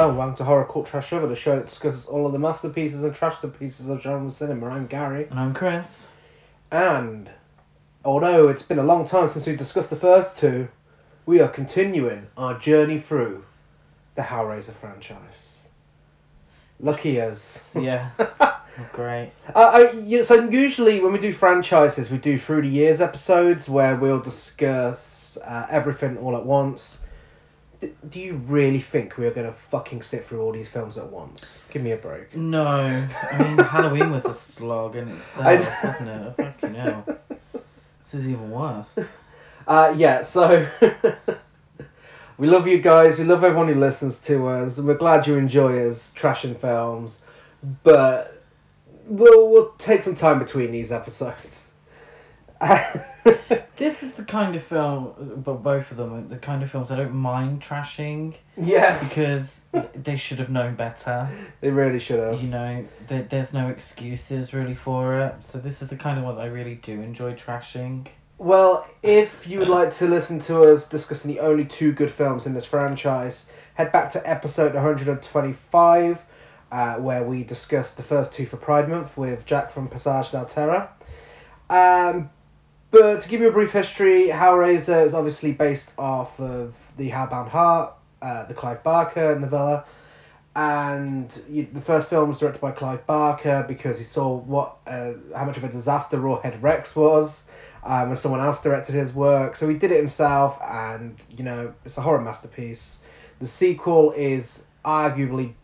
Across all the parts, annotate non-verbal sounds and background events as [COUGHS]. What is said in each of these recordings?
Hello, welcome to Horror Court Trash Over, the show that discusses all of the masterpieces and trash pieces of genre cinema. I'm Gary, And I'm Chris. and although it's been a long time since we discussed the first two, we are continuing our journey through the Hellraiser franchise. Lucky us. [LAUGHS] Yeah. Great. Uh, I, you know, so usually when we do franchises, we do through the years episodes where we'll discuss uh, everything all at once. D- do you really think we are going to fucking sit through all these films at once? Give me a break. No, I mean [LAUGHS] Halloween was a slog in itself, I- wasn't it? Fucking hell. This is even worse. [LAUGHS] Uh, yeah, so [LAUGHS] we love you guys. We love everyone who listens to us, and we're glad you enjoy us trashing films. But we'll we'll take some time between these episodes. [LAUGHS] This is the kind of film, but both of them are the kind of films I don't mind trashing yeah, because they should have known better. they really should have. You know, there, there's no excuses really for it. So this is the kind of one that I really do enjoy trashing. Well, if you would like to listen to us discussing the only two good films in this franchise, head back to episode 125, uh, where we discussed the first two for Pride Month with Jack from Passage del Terra. Um, but to give you a brief history, Hellraiser is obviously based off of The Hellbound Heart, uh, the Clive Barker novella. And you, the first film was directed by Clive Barker because he saw what uh, how much of a disaster Rawhead Rex was um, and someone else directed his work. So he did it himself, and you know it's a horror masterpiece. The sequel is arguably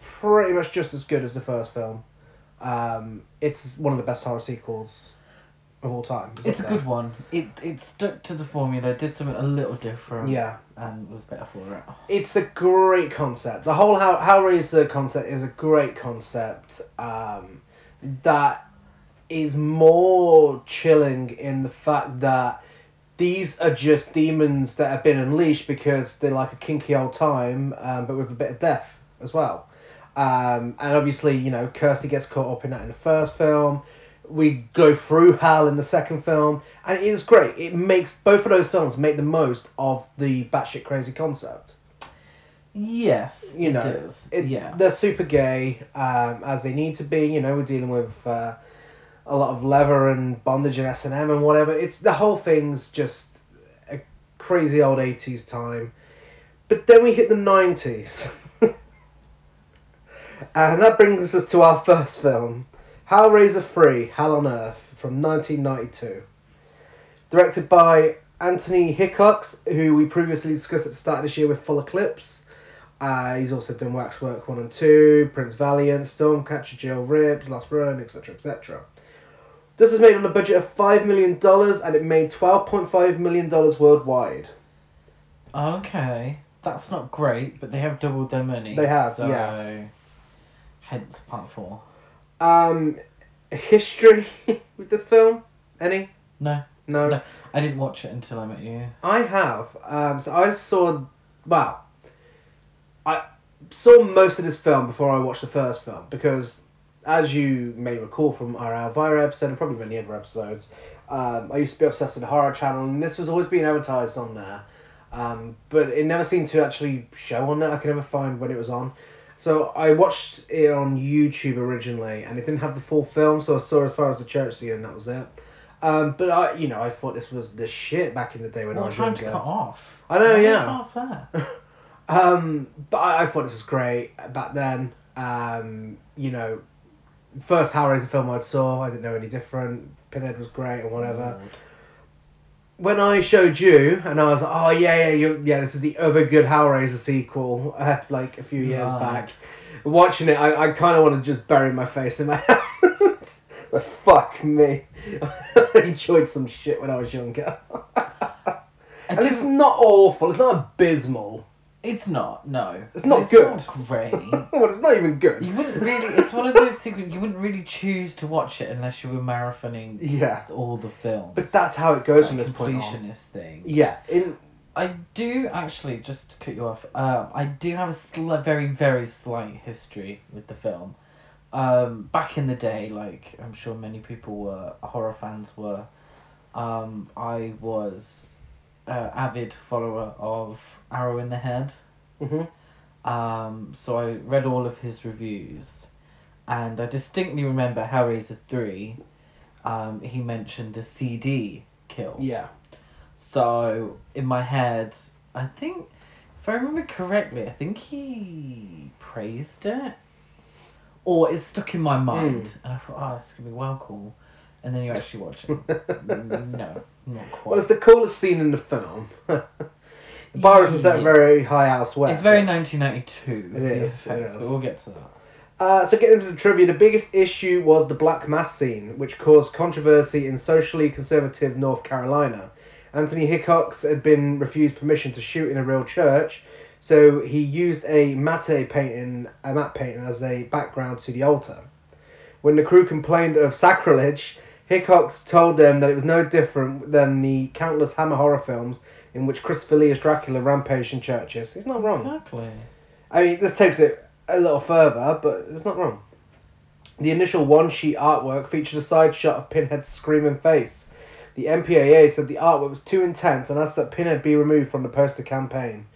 pretty much just as good as the first film. Um, it's one of the best horror sequels of all time. It's a good one. It it stuck to the formula, did something a little different. Yeah, And was better for it. it's a great concept. The whole Hell Hellraiser concept is a great concept. Um, that is more chilling in the fact that these are just demons that have been unleashed because they're like a kinky old time, um, but with a bit of death as well. Um, and obviously, you know, Kirsty gets caught up in that in the first film. We go through hell in the second film, and it is great. It makes both of those films make the most of the batshit crazy concept. Yes, You it know, does. It, yeah. they're super gay, um, as they need to be. You know, we're dealing with uh, a lot of leather and bondage and S and M and whatever. It's the whole thing's just a crazy old eighties time. But then we hit the nineties, [LAUGHS] and that brings us to our first film, Hellraiser Three: Hell on Earth from nineteen ninety two, directed by Anthony Hickox, who we previously discussed at the start of this year with Full Eclipse. Uh, he's also done Waxwork 1 and 2, Prince Valiant, Stormcatcher, Jill Rips, Last Run, etc. etc. This was made on a budget of $5 million and it made $12.5 million worldwide. Okay, that's not great, but they have doubled their money. They have, so, yeah. Hence part four. Um, history [LAUGHS] with this film? Any? No, No. No. I didn't watch it until I met you. I have. Um, so I saw, well, I saw most of this film before I watched the first film because, as you may recall from our Elvira episode and probably many other episodes, um, I used to be obsessed with the horror channel and this was always being advertised on there, um, but it never seemed to actually show on there. I could never find when it was on. So I watched it on YouTube originally, and it didn't have the full film, so I saw as far as the church scene, and that was it. Um, but I, you know, I thought this was the shit back in the day when I was time to younger. cut off? I know, yeah. Not fair. [LAUGHS] [LAUGHS] Um, but I, I thought this was great back then. Um, you know, first Hellraiser film I saw, I didn't know any different. Pinhead was great and whatever. When I showed you, and I was like, oh yeah, yeah, you yeah, this is the other good Hellraiser sequel, [LAUGHS] uh, like a few years back. Watching it, I, I kind of want to just bury my face in my [LAUGHS] hands. but fuck me, [LAUGHS] I enjoyed some shit when I was younger. And it's not awful. It's not abysmal. It's not. No. It's not It's good. Not great. [LAUGHS] well, it's not even good. You wouldn't really. It's one of those sequels you wouldn't really choose to watch it unless you were marathoning Yeah, all the films. but that's how it goes That from this point on. completionist thing. Yeah, in I do actually, just to cut you off, uh, I do have a sli- very, very slight history with the film. Um, back in the day, like I'm sure many people were, horror fans were, um, I was uh, avid follower of Arrow in the Head. hmm Um, so I read all of his reviews, and I distinctly remember Hellraiser three. Um, he mentioned the CD kill. Yeah. So in my head, I think, if I remember correctly, I think he praised it, or it's stuck in my mind, and I thought, oh, it's gonna be well cool. And then you actually watch it. Mm, [LAUGHS] no, not quite. Well, it's the coolest scene in the film. [LAUGHS] the bar isn't set very high elsewhere. It's very 1992. It is, effects, is. But we'll get to that. Uh, so getting into the trivia, the biggest issue was the Black Mass scene, which caused controversy in socially conservative North Carolina. Anthony Hickox had been refused permission to shoot in a real church, so he used a matte painting, a matte painting as a background to the altar. When the crew complained of sacrilege, Hickox told them that it was no different than the countless Hammer horror films in which Christopher Lee as Dracula rampaged in churches. He's not wrong. Exactly. I mean, this takes it a little further, but it's not wrong. The initial one sheet artwork featured a side shot of Pinhead's screaming face. The MPAA said the artwork was too intense and asked that Pinhead be removed from the poster campaign.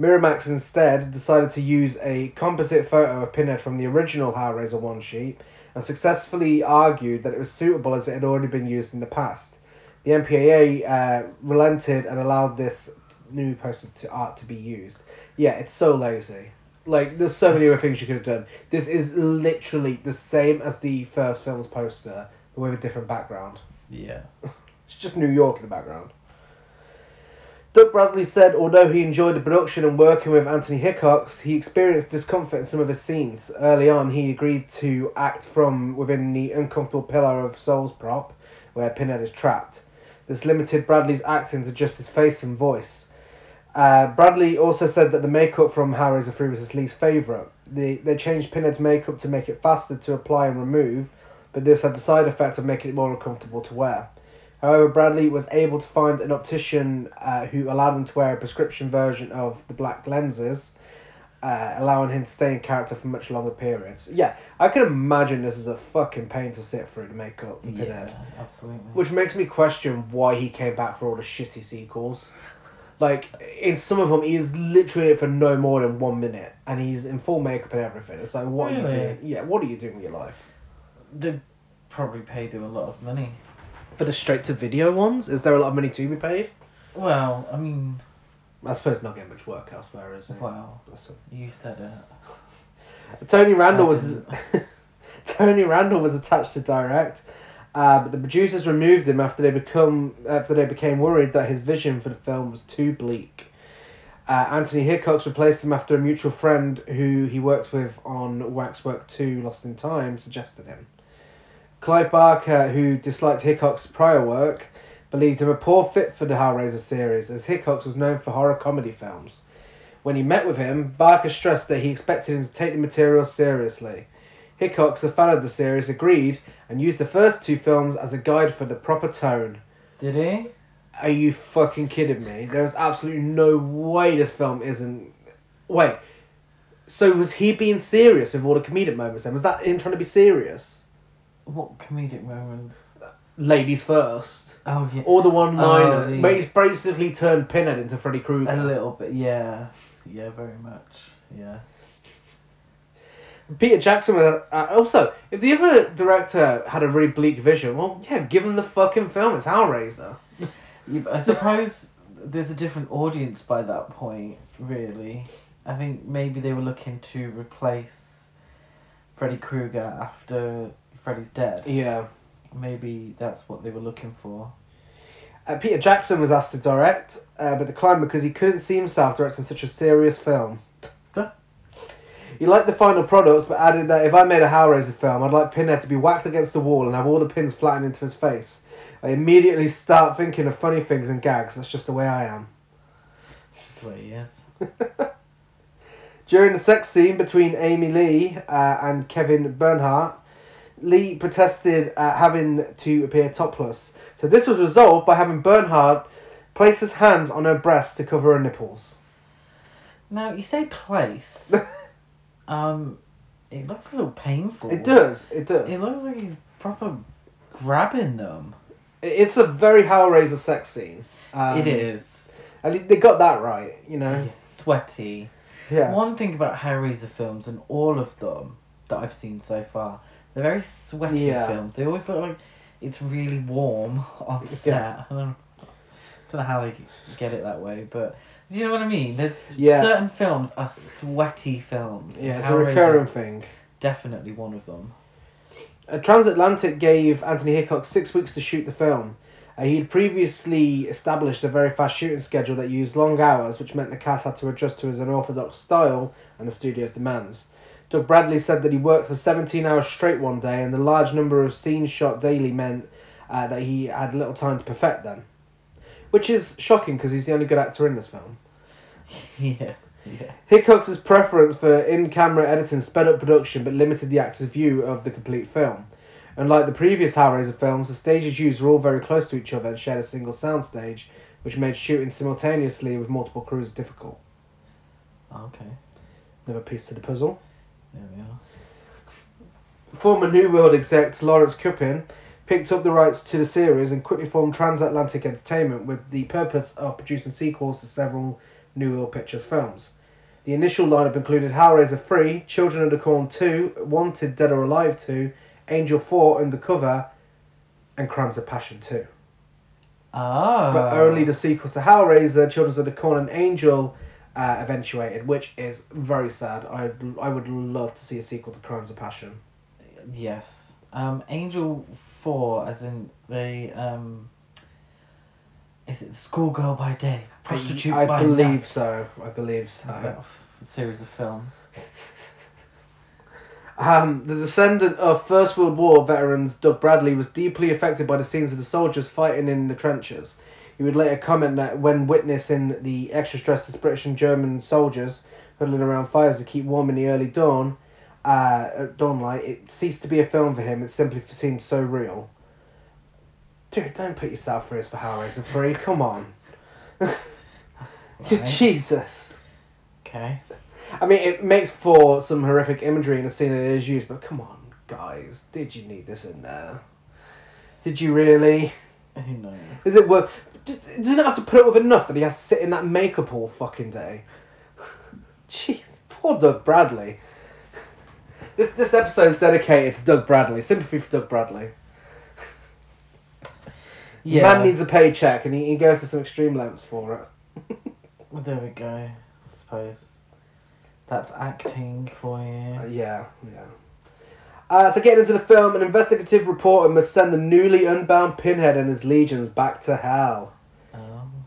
Miramax instead decided to use a composite photo of Pinhead from the original Hellraiser one sheet and successfully argued that it was suitable as it had already been used in the past. The MPAA uh, relented and allowed this new poster to art to be used. Yeah, it's so lazy. Like, there's so many other things you could have done. This is literally the same as the first film's poster, but with a different background. Yeah. [LAUGHS] It's just New York in the background. Doug Bradley said, although he enjoyed the production and working with Anthony Hickox, he experienced discomfort in some of his scenes. Early on, he agreed to act from within the uncomfortable pillar of Souls prop, where Pinhead is trapped. This limited Bradley's acting to just his face and voice. Uh, Bradley also said that the makeup from Hellraiser 3 was his least favourite. They, they changed Pinhead's makeup to make it faster to apply and remove, but this had the side effect of making it more uncomfortable to wear. However, Bradley was able to find an optician uh, who allowed him to wear a prescription version of the black lenses, uh, allowing him to stay in character for much longer periods. Yeah, I can imagine this is a fucking pain to sit through the makeup for Pinhead. Yeah, absolutely. Which makes me question why he came back for all the shitty sequels. Like, in some of them, he is literally in it for no more than one minute, and he's in full makeup and everything. It's like, what are you doing? Yeah, what are you doing with your life? They probably paid him a lot of money. For the straight to video ones, is there a lot of money to be paid? Well, I mean, I suppose not getting much work elsewhere, is it? well, you said it. [LAUGHS] Tony Randel was. [LAUGHS] Tony Randel was attached to direct, uh, but the producers removed him after they become after they became worried that his vision for the film was too bleak. Uh, Anthony Hickox replaced him after a mutual friend who he worked with on Waxwork 2 Lost in Time suggested him. Clive Barker, who disliked Hickox's prior work, believed him a poor fit for the Hellraiser series, as Hickox was known for horror comedy films. When he met with him, Barker stressed that he expected him to take the material seriously. Hickox, a fan of the series, agreed and used the first two films as a guide for the proper tone. Did he? Are you fucking kidding me? There's absolutely no way this film isn't. Wait. So was he being serious with all the comedic moments then? Was that him trying to be serious? What comedic moments? Ladies first. Oh yeah, Or the one liner. Oh, the- But he's basically turned Pinhead into Freddy Krueger. a little bit. Yeah, yeah, very much. Yeah. Peter Jackson was uh, also. If the other director had a really bleak vision, well, yeah, give him the fucking film. It's Hellraiser. Yeah, I suppose there's a different audience by that point, really. I think maybe they were looking to replace Freddy Krueger after Freddy's dead. Yeah. Maybe that's what they were looking for. Uh, Peter Jackson was asked to direct, uh, but declined because he couldn't see himself directing such a serious film. [LAUGHS] he liked the final product, but added that if I made a Hellraiser film, I'd like Pinhead to be whacked against the wall and have all the pins flattened into his face. I immediately start thinking of funny things and gags. That's just the way I am. Just the way he is. [LAUGHS] During the sex scene between Aimée Leigh uh, and Kevin Bernhardt, Leigh protested at having to appear topless. So this was resolved by having Bernhardt place his hands on her breasts to cover her nipples. Now you say place. [LAUGHS] um, it looks a little painful. It does. It does. It looks like he's proper grabbing them. It's a very Hellraiser sex scene. Um, it is. And they got that right, you know. Sweaty. Yeah. One thing about Hellraiser films, and all of them that I've seen so far, they're very sweaty Yeah. films. They always look like it's really warm [LAUGHS] on set. Yeah. [LAUGHS] I don't, know how they get it that way, but do you know what I mean? There's Yeah. certain films are sweaty films. Yeah, it's a recurring thing. Definitely one of them. Uh, Transatlantic gave Anthony Hickox six weeks to shoot the film. Uh, he had previously established a very fast shooting schedule that used long hours, which meant the cast had to adjust to his unorthodox style and the studio's demands. Doug Bradley said that he worked for 17 hours straight one day, and the large number of scenes shot daily meant uh, that he had little time to perfect them. Which is shocking because he's the only good actor in this film. [LAUGHS] yeah, yeah. Hickox's preference for in camera editing sped up production but limited the actor's view of the complete film. Unlike the previous Hellraiser films, the stages used were all very close to each other and shared a single soundstage, which made shooting simultaneously with multiple crews difficult. Okay, Another piece to the puzzle. There we are. Former New World exec Lawrence Kuppin picked up the rights to the series and quickly formed Transatlantic Entertainment with the purpose of producing sequels to several New World Pictures films. The initial lineup included Hellraiser 3, Children of the Corn 2, Wanted Dead or Alive 2, Angel 4 Undercover, and Crimes of Passion 2. Ah. But only the sequels to Hellraiser, Children of the Corn, and Angel uh, eventuated, which is very sad. I, I would love to see a sequel to Crimes of Passion. Yes. Um, Angel Four, as in the um. Is it Schoolgirl by Day, Prostitute by Day? I by believe Night? so. I believe so. F- series of films. [LAUGHS] Um, the descendant of First World War veterans Doug Bradley was deeply affected by the scenes of the soldiers fighting in the trenches. He would later comment that when witnessing the extra stress as British and German soldiers huddling around fires to keep warm in the early dawn, uh, at dawnlight, it ceased to be a film for him. It simply seemed so real. Dude, don't put yourself through this for Hellraiser 3. Come on. [LAUGHS] Right. Jesus. Okay. I mean, it makes for some horrific imagery in a scene that is used, but come on, guys, did you need this in there? Did you really? Who knows? Is it worth? Doesn't it have to put up with enough that he has to sit in that makeup all fucking day? [LAUGHS] Jeez, poor Doug Bradley. This, this episode is dedicated to Doug Bradley. Sympathy for Doug Bradley. [LAUGHS] Yeah. Man needs a paycheck, and he, he goes to some extreme lengths for it. Well, there we go. I suppose that's acting for you. Uh, yeah, yeah. Uh, so getting into the film, an investigative reporter must send the newly unbound Pinhead and his legions back to hell. Um,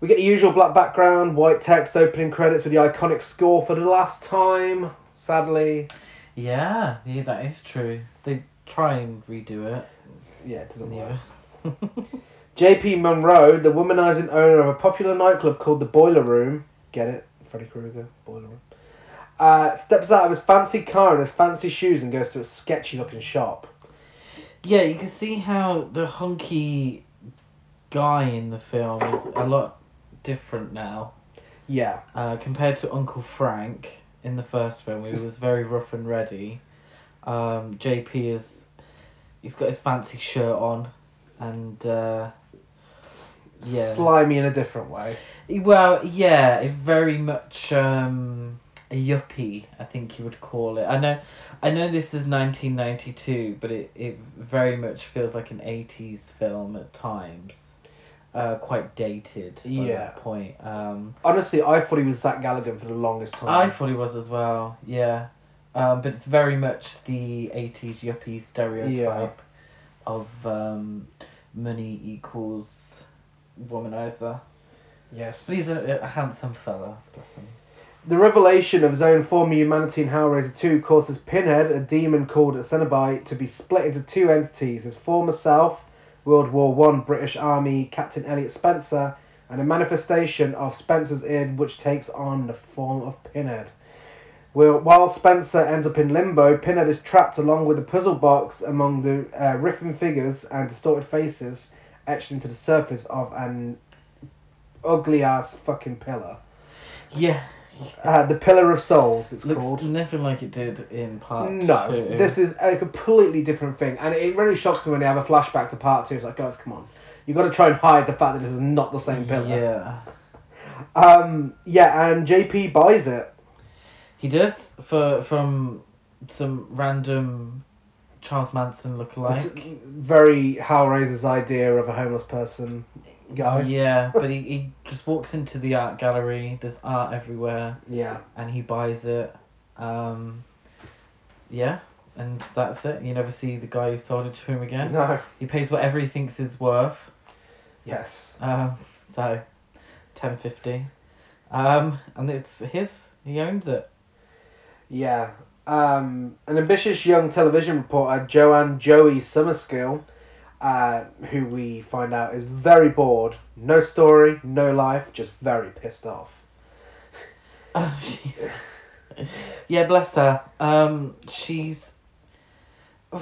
We get the usual black background, white text, opening credits with the iconic score for the last time. Sadly, yeah, yeah, that is true. They try and redo it. yeah, it doesn't work. [LAUGHS] J.P. Monroe, the womanizing owner of a popular nightclub called the Boiler Room, get it, Freddy Krueger, Boiler Room, uh, steps out of his fancy car and his fancy shoes and goes to a sketchy-looking shop. Yeah, you can see how the hunky guy in the film is a lot different now Yeah, uh, compared to Uncle Frank in the first film. He was very rough and ready. Um, JP is he's got his fancy shirt on, and uh, yeah, slimy in a different way. well, yeah, it very much um, a yuppie, I think you would call it. I know, I know this is nineteen ninety two, but it, it very much feels like an eighties film at times. Uh, quite dated by Yeah. that point. Um, Honestly, I thought he was Zach Galligan for the longest time. I thought he was as well. Yeah, um, but it's very much the eighties yuppie stereotype of um, money equals womanizer. yes. But he's a, a handsome fella. Bless him. The revelation of his own former humanity in Hellraiser 2 causes Pinhead, a demon called a Cenobite, to be split into two entities his former self, World War One British Army Captain Elliot Spencer, and a manifestation of Spencer's id which takes on the form of Pinhead. While Spencer ends up in limbo, Pinhead is trapped along with the puzzle box among the uh, riffing figures and distorted faces etched into the surface of an ugly ass fucking pillar. Yeah, Uh, the Pillar of Souls, it's looks called. nothing like it did in part No, two. this is a completely different thing, and it really shocks me when they have a flashback to part two. It's like, guys, come on, You've got to try and hide the fact that this is not the same pillar. Yeah. Um, yeah, and JP buys it. He does for from some random Charles Manson It's lookalike. very Hellraiser's idea of a homeless person guy. Yeah, but he, he just walks into the art gallery. There's art everywhere, Yeah. and he buys it. Um, yeah, and that's it. You never see the guy who sold it to him again. No. He pays whatever he thinks is worth. Yes. Um, so, ten fifty. Um, and it's his. He owns it. Yeah. Um, an ambitious young television reporter, Joanne Joey Summerskill, uh, who we find out is very bored. No story, no life, just very pissed off. Oh, she's. yeah, bless her. Um, she's. [SIGHS]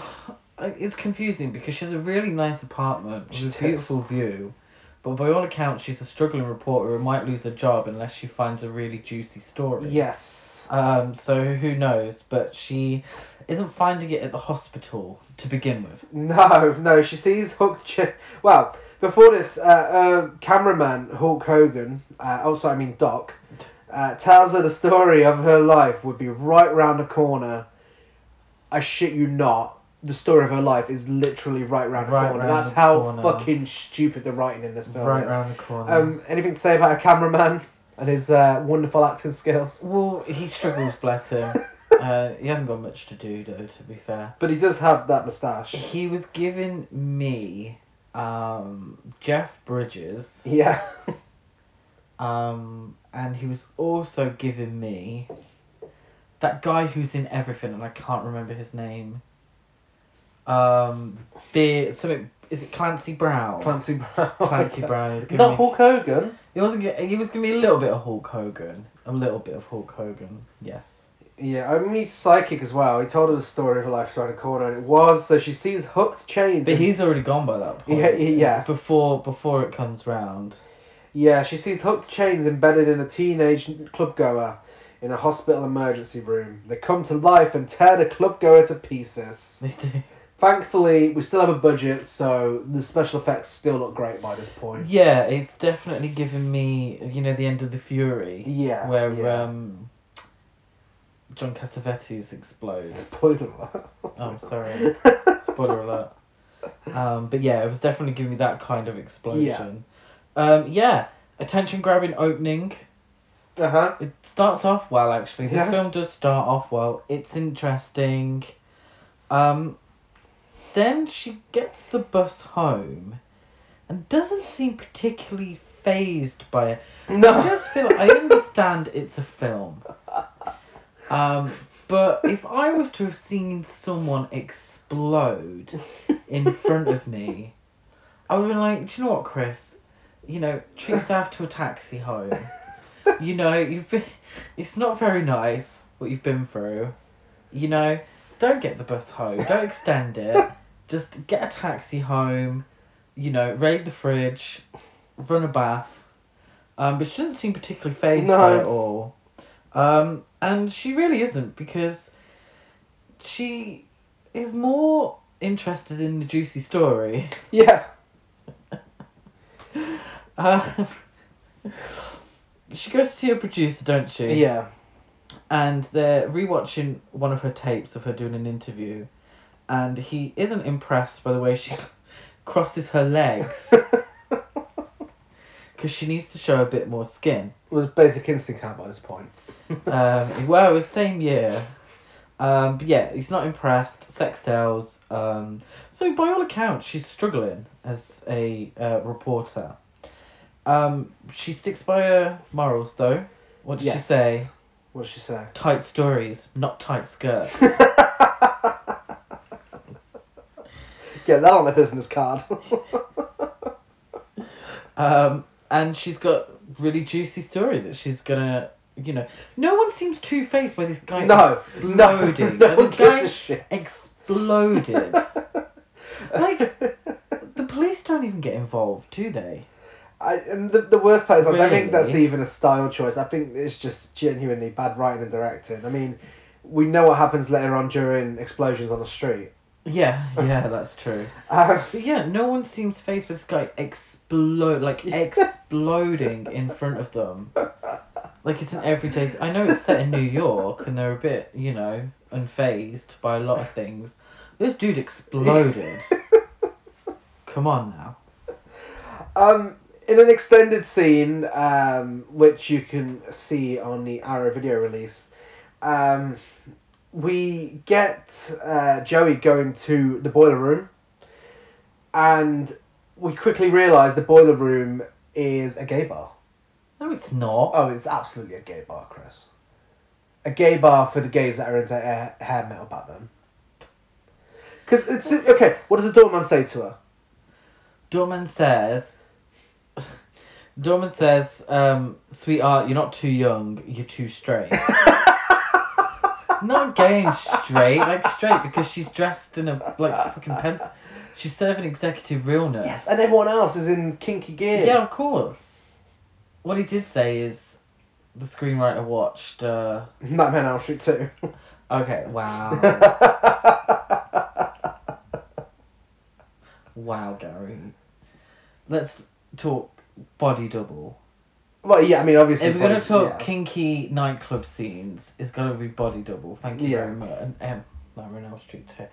It's confusing because she has a really nice apartment with a beautiful view, but by all accounts, she's a struggling reporter who might lose her job unless she finds a really juicy story. Yes. Um, so who knows? But she isn't finding it at the hospital to begin with. No, no, she sees Hook. Ch- well, before this, uh, uh, cameraman Hulk Hogan, uh, also, I mean Doc, uh, tells her the story of her life would be right round the corner. I shit you not. The story of her life is literally right round the Right corner. round That's the how corner. fucking stupid the writing in this film right is. around the corner. Um, anything to say about a cameraman and his uh, wonderful acting skills? well, he struggles, bless him. [LAUGHS] uh, he hasn't got much to do, though. To be fair. But he does have that moustache. He was giving me um, Jeff Bridges, Yeah. um, and he was also giving me that guy who's in everything, and I can't remember his name. Um, something. Is it Clancy Brown? Clancy Brown. Clancy Brown [LAUGHS] giving Not me. Hulk Hogan. He wasn't. gi- He was giving me a little bit of Hulk Hogan. A little bit of Hulk Hogan. Yes. Yeah, I mean he's psychic as well. He told her the story of her life around the corner, and it was so she sees hooked chains. But he's already gone by that point. Yeah, yeah. Before before it comes round. yeah, she sees hooked chains embedded in a teenage club goer in a hospital emergency room. They come to life and tear the club goer to pieces. They do. Thankfully, we still have a budget, so the special effects still look great by this point. Yeah, it's definitely given me, you know, the end of the Fury, Yeah, where yeah. um, John Cassavetes explodes. Spoiler alert. Oh, I'm sorry. Spoiler alert. Um, but yeah, it was definitely giving me that kind of explosion. Yeah. Um, yeah, attention grabbing opening. Uh huh. It starts off well, actually. This Yeah. film does start off well. It's interesting. Um, then she gets the bus home and doesn't seem particularly phased by it. I just feel I understand it's a film. Um, but if I was to have seen someone explode in front of me, I would have been like, do you know what, Chris? You know, treat yourself to a taxi home. You know, you've been. It's not very nice what you've been through. You know, don't get the bus home. Don't extend it. Just get a taxi home. You know, raid the fridge, run a bath. Um, but she doesn't seem particularly phased by No. it all. Um, and she really isn't because she is more interested in the juicy story. [LAUGHS] Yeah. [LAUGHS] Um, she goes to see a producer, don't she? Yeah. And they're rewatching one of her tapes of her doing an interview, and he isn't impressed by the way she [LAUGHS] crosses her legs [LAUGHS] because she needs to show a bit more skin. was Basic Instinct out by this point. [LAUGHS] Um, well, it was same year. Um, but yeah, he's not impressed. Sex sells. Um, so by all accounts, she's struggling as a uh, reporter. Um, she sticks by her morals, though. What did she say? What did she say? Tight stories, not tight skirts. Get that on a business card. [LAUGHS] um, and she's got really juicy story that she's gonna, you know. No one seems two faced by this guy no, no, no this guy exploded. [LAUGHS] Like- the police don't even get involved, do they? I, and the, the worst part is, I don't think that's even a style choice. I think it's just genuinely bad writing and directing. I mean, we know what happens later on during explosions on the street. Yeah, yeah, that's true. [LAUGHS] Uh, But yeah, no one seems faced with this guy explode, like exploding in front of them. Like it's an everyday. I know it's set in New York, and they're a bit, you know, unfazed by a lot of things. This dude exploded. [LAUGHS] Come on now. Um, in an extended scene, um, which you can see on the Arrow video release, um, we get uh, Joey going to the boiler room, and we quickly realise the boiler room is a gay bar. No, it's not. Oh, it's absolutely a gay bar, Chris. A gay bar for the gays that are into hair, hair metal back then. Because it's okay. What does the doorman say to her? Dorman says. [LAUGHS] Dorman says, um, "Sweetheart, you're not too young. You're too straight." [LAUGHS] not gay and straight, like straight because she's dressed in a like fucking pence. She's serving executive realness. Yes, and everyone else is in kinky gear. Yeah, of course. What he did say is, the screenwriter watched. Uh, Nightmare on Elm Street 2. okay, wow, [LAUGHS] wow, Gary. Let's talk body double. Well, yeah, I mean, obviously. If we're gonna talk yeah. kinky nightclub scenes, it's gotta be body double. Thank you Yeah. very much. And um, Nightmare on Elm Street 2.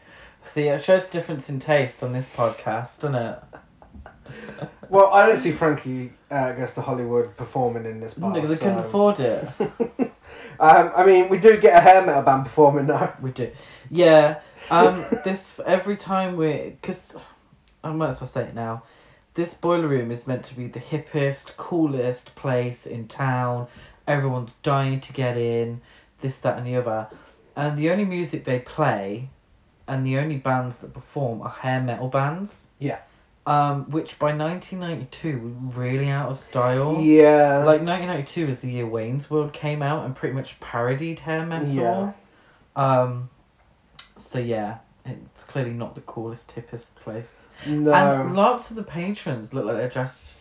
See, it shows difference in taste on this podcast, doesn't it? [LAUGHS] Well, I don't see Frankie uh, goes to Hollywood performing in this bar. Because they couldn't so- afford it. [LAUGHS] um, I mean, we do get a hair metal band performing now. We do. Yeah. Um. [LAUGHS] this every time we, because I might as well say it now. This boiler room is meant to be the hippest, coolest place in town. Everyone's dying to get in. This, that, and the other, and the only music they play, and the only bands that perform are hair metal bands. Yeah. Um, which by nineteen ninety two were really out of style. Yeah. Like 1992 is the year Wayne's World came out and pretty much parodied hair metal. Yeah. Um. So yeah, it's clearly not the coolest, hippest place. no. And lots of the patrons look like they're dressed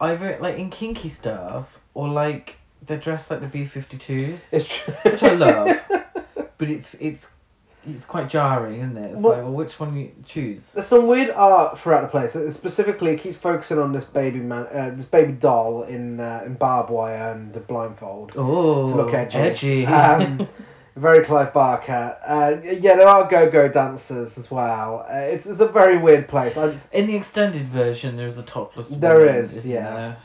either like in kinky stuff or like they're dressed like the B 52s. it's true. [LAUGHS] Which I love. But it's it's it's quite jarring, isn't it? It's Well- like, well, which one you choose? There's some weird art throughout the place. It Specifically, it keeps focusing on this baby man, uh, this baby doll in uh, in barbed wire and a blindfold. Oh, to look edgy. edgy. Um, [LAUGHS] very Clive Barker. Uh, yeah, there are go-go dancers as well. Uh, it's it's a very weird place. I, In the extended version, there's a topless. There woman, is, yeah.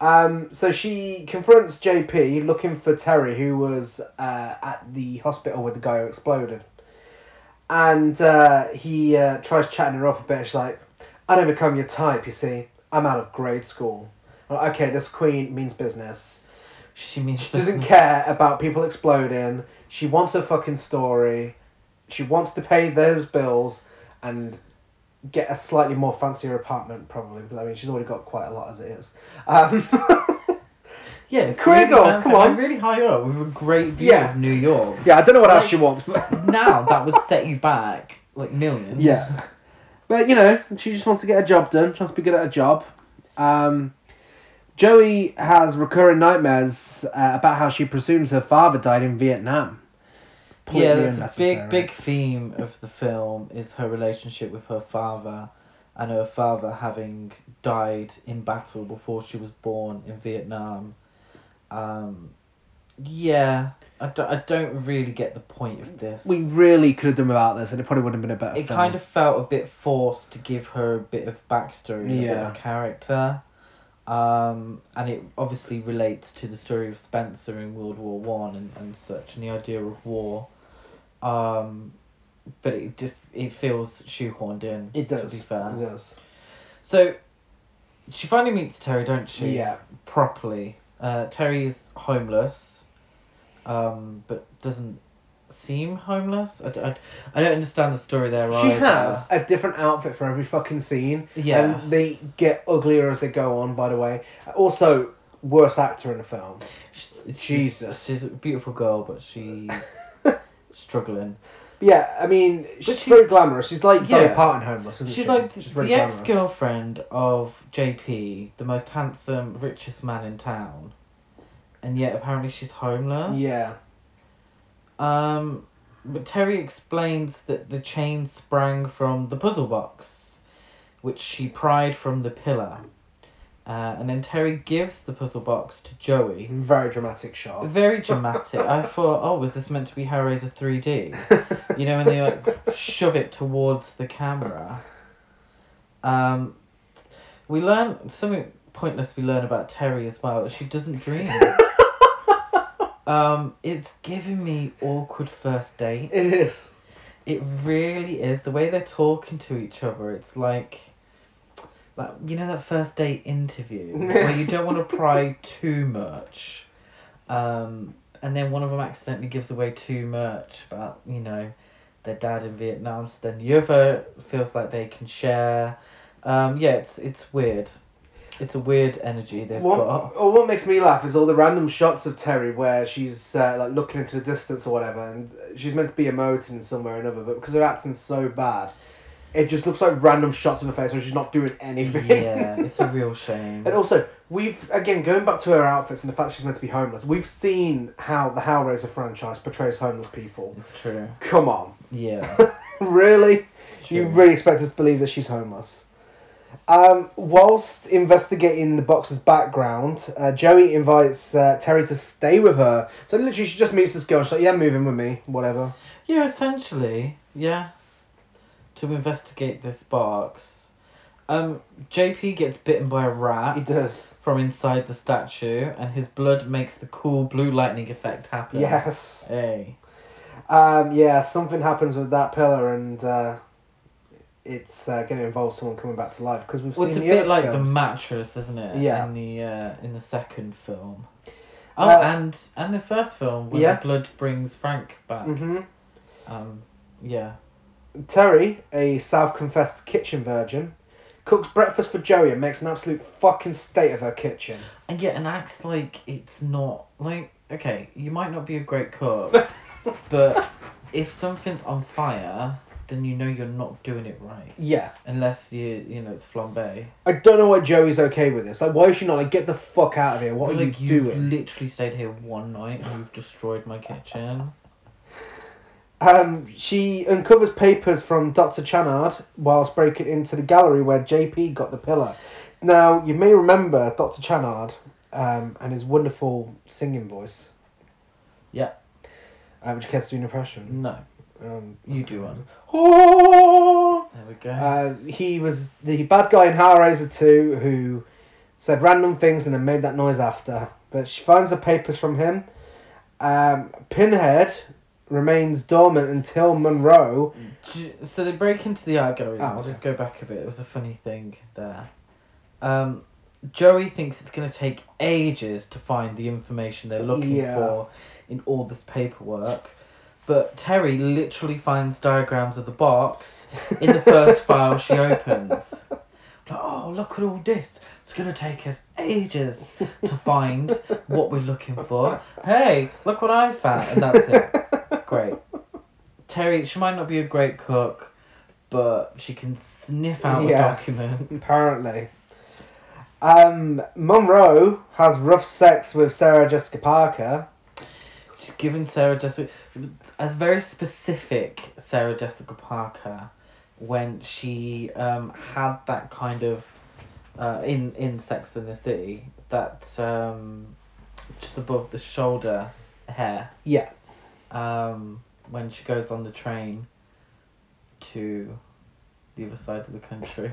there? um, so she confronts JP looking for Terry, who was uh, at the hospital with the guy who exploded, and uh, he uh, tries chatting her up a bit. She's like, "I don't become your type, you see. I'm out of grade school." Like, okay, this queen means business. She means She doesn't care about people exploding. She wants a fucking story. She wants to pay those bills and get a slightly more fancier apartment, probably. But I mean, she's already got quite a lot as it is. Um, [LAUGHS] Yeah, it's Career really goals, come on. Really high up with a great view Yeah. of New York. yeah, I don't know what else she wants, but [LAUGHS] now that would set you back like millions. yeah. But you know, she just wants to get a job done. She wants to be good at a job. Um, Joey has recurring nightmares uh, about how she presumes her father died in Vietnam. Yeah, that's a big, big theme of the film is her relationship with her father, and her father having died in battle before she was born in Vietnam. Um, yeah, I don't, I don't really get the point of this. We really could have done without this, and it probably would have been a better. it film. kind of felt a bit forced to give her a bit of backstory, a bit Yeah. of character. Um, and it obviously relates to the story of Spencer in World War One and, and such, and the idea of war. Um, but it just it feels shoehorned in. It does. To be fair. It does. So, she finally meets Terry, don't she? Yeah. Properly. Uh, Terry is homeless, um, but doesn't seem homeless. I don't understand the story there She either. has a different outfit for every fucking scene. Yeah. And they get uglier as they go on, by the way. Also, worst actor in the film. She's- Jesus. She's a beautiful girl, but she's [LAUGHS] struggling. Yeah, I mean, she's, she's- very glamorous. She's like Dolly Yeah. Parton homeless, isn't She's she? like She's the, the ex girlfriend of JP, the most handsome, richest man in town. And yet apparently she's homeless. Yeah. Um, but Terry explains that the chain sprang from the puzzle box, which she pried from the pillar. Uh, and then Terry gives the puzzle box to Joey. Very dramatic shot. Very [LAUGHS] dramatic. I thought, oh, was this meant to be Hellraiser 3D? [LAUGHS] You know, when they like shove it towards the camera. Um, we learn something pointless. We learn about Terry as well. She doesn't dream. Um, it's giving me awkward first date. It is. It really is the way they're talking to each other. It's like, like you know that first date interview [LAUGHS] where you don't want to pry too much, um, and then one of them accidentally gives away too much about you know their dad in Vietnam. So then the other feels like they can share. Um, yeah, it's it's weird. It's a weird energy they've What, got. or what makes me laugh is all the random shots of Terry where she's uh, like looking into the distance or whatever, and she's meant to be emoting somewhere or another, but because her acting's so bad, it just looks like random shots of her face where she's not doing anything. Yeah, [LAUGHS] it's a real shame. And also, we've again going back to her outfits and the fact she's meant to be homeless. We've seen how the Hellraiser franchise portrays homeless people. It's true. Come on, Yeah. [LAUGHS] really? You really expect us to believe that she's homeless? Um, whilst investigating the boxer's background, uh, Joey invites uh, Terry to stay with her. So literally, she just meets this girl. She's like, "Yeah, move in with me, whatever." Yeah, essentially, yeah. To investigate this box. Um, JP gets bitten by a rat. He does. From inside the statue, and his blood makes the cool blue lightning effect happen. Yes. Hey. Um, yeah, something happens with that pillar, and uh, it's uh, going to involve someone coming back to life because we've Well, it's a seen bit like films. the mattress, isn't it? Yeah. In the uh, in the second film. Oh, Uh, and and the first film when Yeah. the blood brings Frank back. hmm Um, yeah. Terry, a self-confessed kitchen virgin, cooks breakfast for Joey and makes an absolute fucking state of her kitchen. And yet, and acts like it's not like okay. You might not be a great cook, [LAUGHS] but if something's on fire, then you know you're not doing it right. Yeah. Unless you you know it's flambe. I don't know why Joey's okay with this. Like, why is she not like, get the fuck out of here? What But, are like you you doing? literally stayed here one night and you've destroyed my kitchen. Um, she uncovers papers from Dr. Channard whilst breaking into the gallery where JP got the pillar. Now, you may remember Dr. Channard um, and his wonderful singing voice. Yeah. Uh, would you care to do an impression? No, Um, you do one. Oh! [LAUGHS] There we go. Uh, he was the bad guy in Hellraiser 2 who said random things and then made that noise after. But she finds the papers from him. Um, Pinhead remains dormant until Monroe. So they break into the art gallery. Oh, I'll okay. just go back a bit. It was a funny thing there. Um, Joey thinks it's going to take ages to find the information they're looking Yeah. for in all this paperwork. But Terry literally finds diagrams of the box in the first [LAUGHS] file she opens. Like, oh, look at all this. It's going to take us ages to find what we're looking for. Hey, look what I found. And that's it. Great. Terry, she might not be a great cook, but she can sniff out Yeah. a document. Apparently. Um, Monroe has rough sex with Sarah Jessica Parker. She's giving Sarah Jessica as very specific Sarah Jessica Parker when she um, had that kind of uh, in in Sex in the City that um, just above the shoulder hair Yeah. um, when she goes on the train to the other side of the country.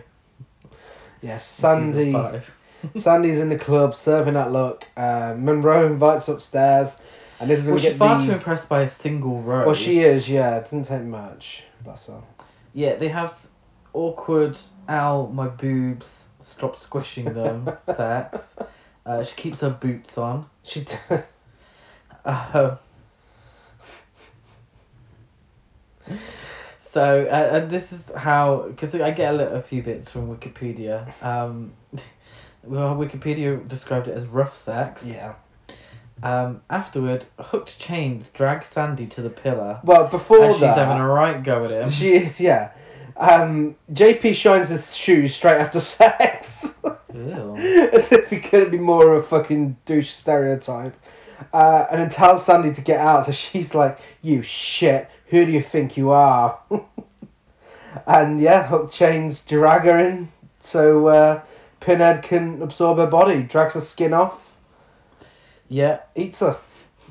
Yes, Sandy. [LAUGHS] Sandy's in the club serving that look. Uh, Monroe invites upstairs, and this is Well, we she's get far the. too impressed by a single rose. well, she is. Yeah, it doesn't take much. Bless her. Yeah, they have awkward ow my boobs stop squishing them [LAUGHS] sex. Uh, she keeps her boots on. She does. [LAUGHS] Uh, so uh, and this is how because I get a, little, a few bits from Wikipedia. Um, [LAUGHS] well, Wikipedia described it as rough sex. Yeah. Um, afterward, hooked chains drag Sandy to the pillar. Well, before As she's that, having a right go at him. she yeah. Um, JP shines his shoes straight after [LAUGHS] sex. Ew. As if he couldn't be more of a fucking douche stereotype. Uh, and then tells Sandy to get out, so she's like, You shit, who do you think you are? [LAUGHS] and yeah, Hook Chains drag her in. So uh, Pinhead can absorb her body, drags her skin off, Yeah, her.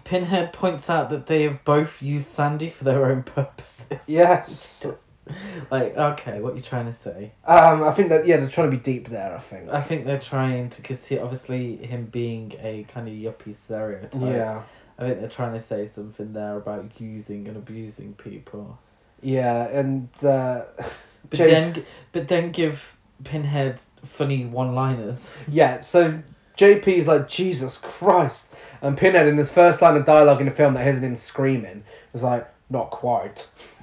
Pinhead points out that they have both used Sandy for their own purposes. [LAUGHS] Yes. [LAUGHS] like, okay, what are you trying to say? Um, I think that yeah, they're trying to be deep there. I think. I think they're trying to, because obviously him being a kind of yuppie stereotype. Yeah, I think they're trying to say something there about using and abusing people. yeah, and uh, But then, but then give Pinhead funny one-liners. yeah. So JP's like Jesus Christ, and Pinhead in his first line of dialogue in the film that hears him screaming was like, "Not quite." [LAUGHS]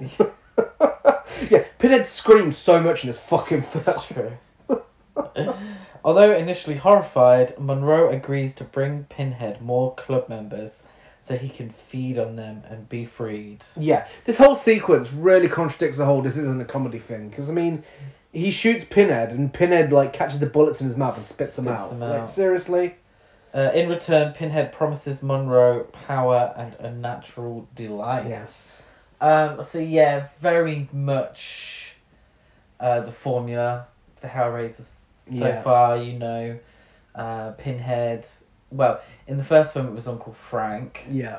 yeah, Pinhead screams so much in this fucking film. That's true. [LAUGHS] Although initially horrified, Monroe agrees to bring Pinhead more club members so he can feed on them and be freed. Yeah, this whole sequence really contradicts the whole this isn't a comedy thing because I mean, he shoots Pinhead and Pinhead like catches the bullets in his mouth and spits, them Spits out. them Like, seriously? Uh, in return, Pinhead promises Monroe power and a natural delight. Yes. Um, so yeah, very much uh, the formula for Hellraiser so Yeah. far. You know, uh, Pinhead. Well, in the first film, it was Uncle Frank. Yeah.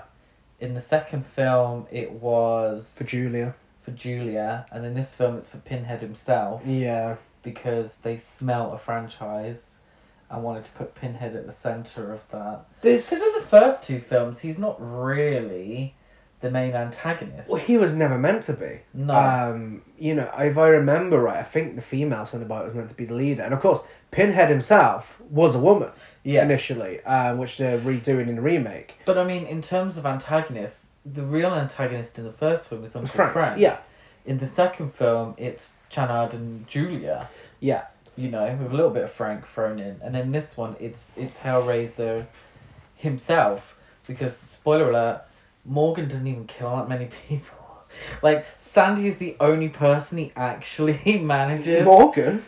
In the second film, it was For Julia. For Julia, and in this film, it's for Pinhead himself Yeah. because they smell a franchise and wanted to put Pinhead at the center of that. This. Because in the first two films, he's not really the main antagonist. Well, he was never meant to be. no. Um, you know, if I remember right, I think the female Cenobite was meant to be the leader, and of course, Pinhead himself was a woman yeah. initially, uh, which they're redoing in the remake. But I mean, in terms of antagonists, the real antagonist in the first film is Uncle Frank. Frank. Yeah. In the second film, it's Channard and Julia. Yeah. You know, with a little bit of Frank thrown in, and in this one, it's it's Hellraiser himself. Because spoiler alert, Morgan doesn't even kill that many [LAUGHS] people. Like Sandy is the only person he actually [LAUGHS] manages. Morgan.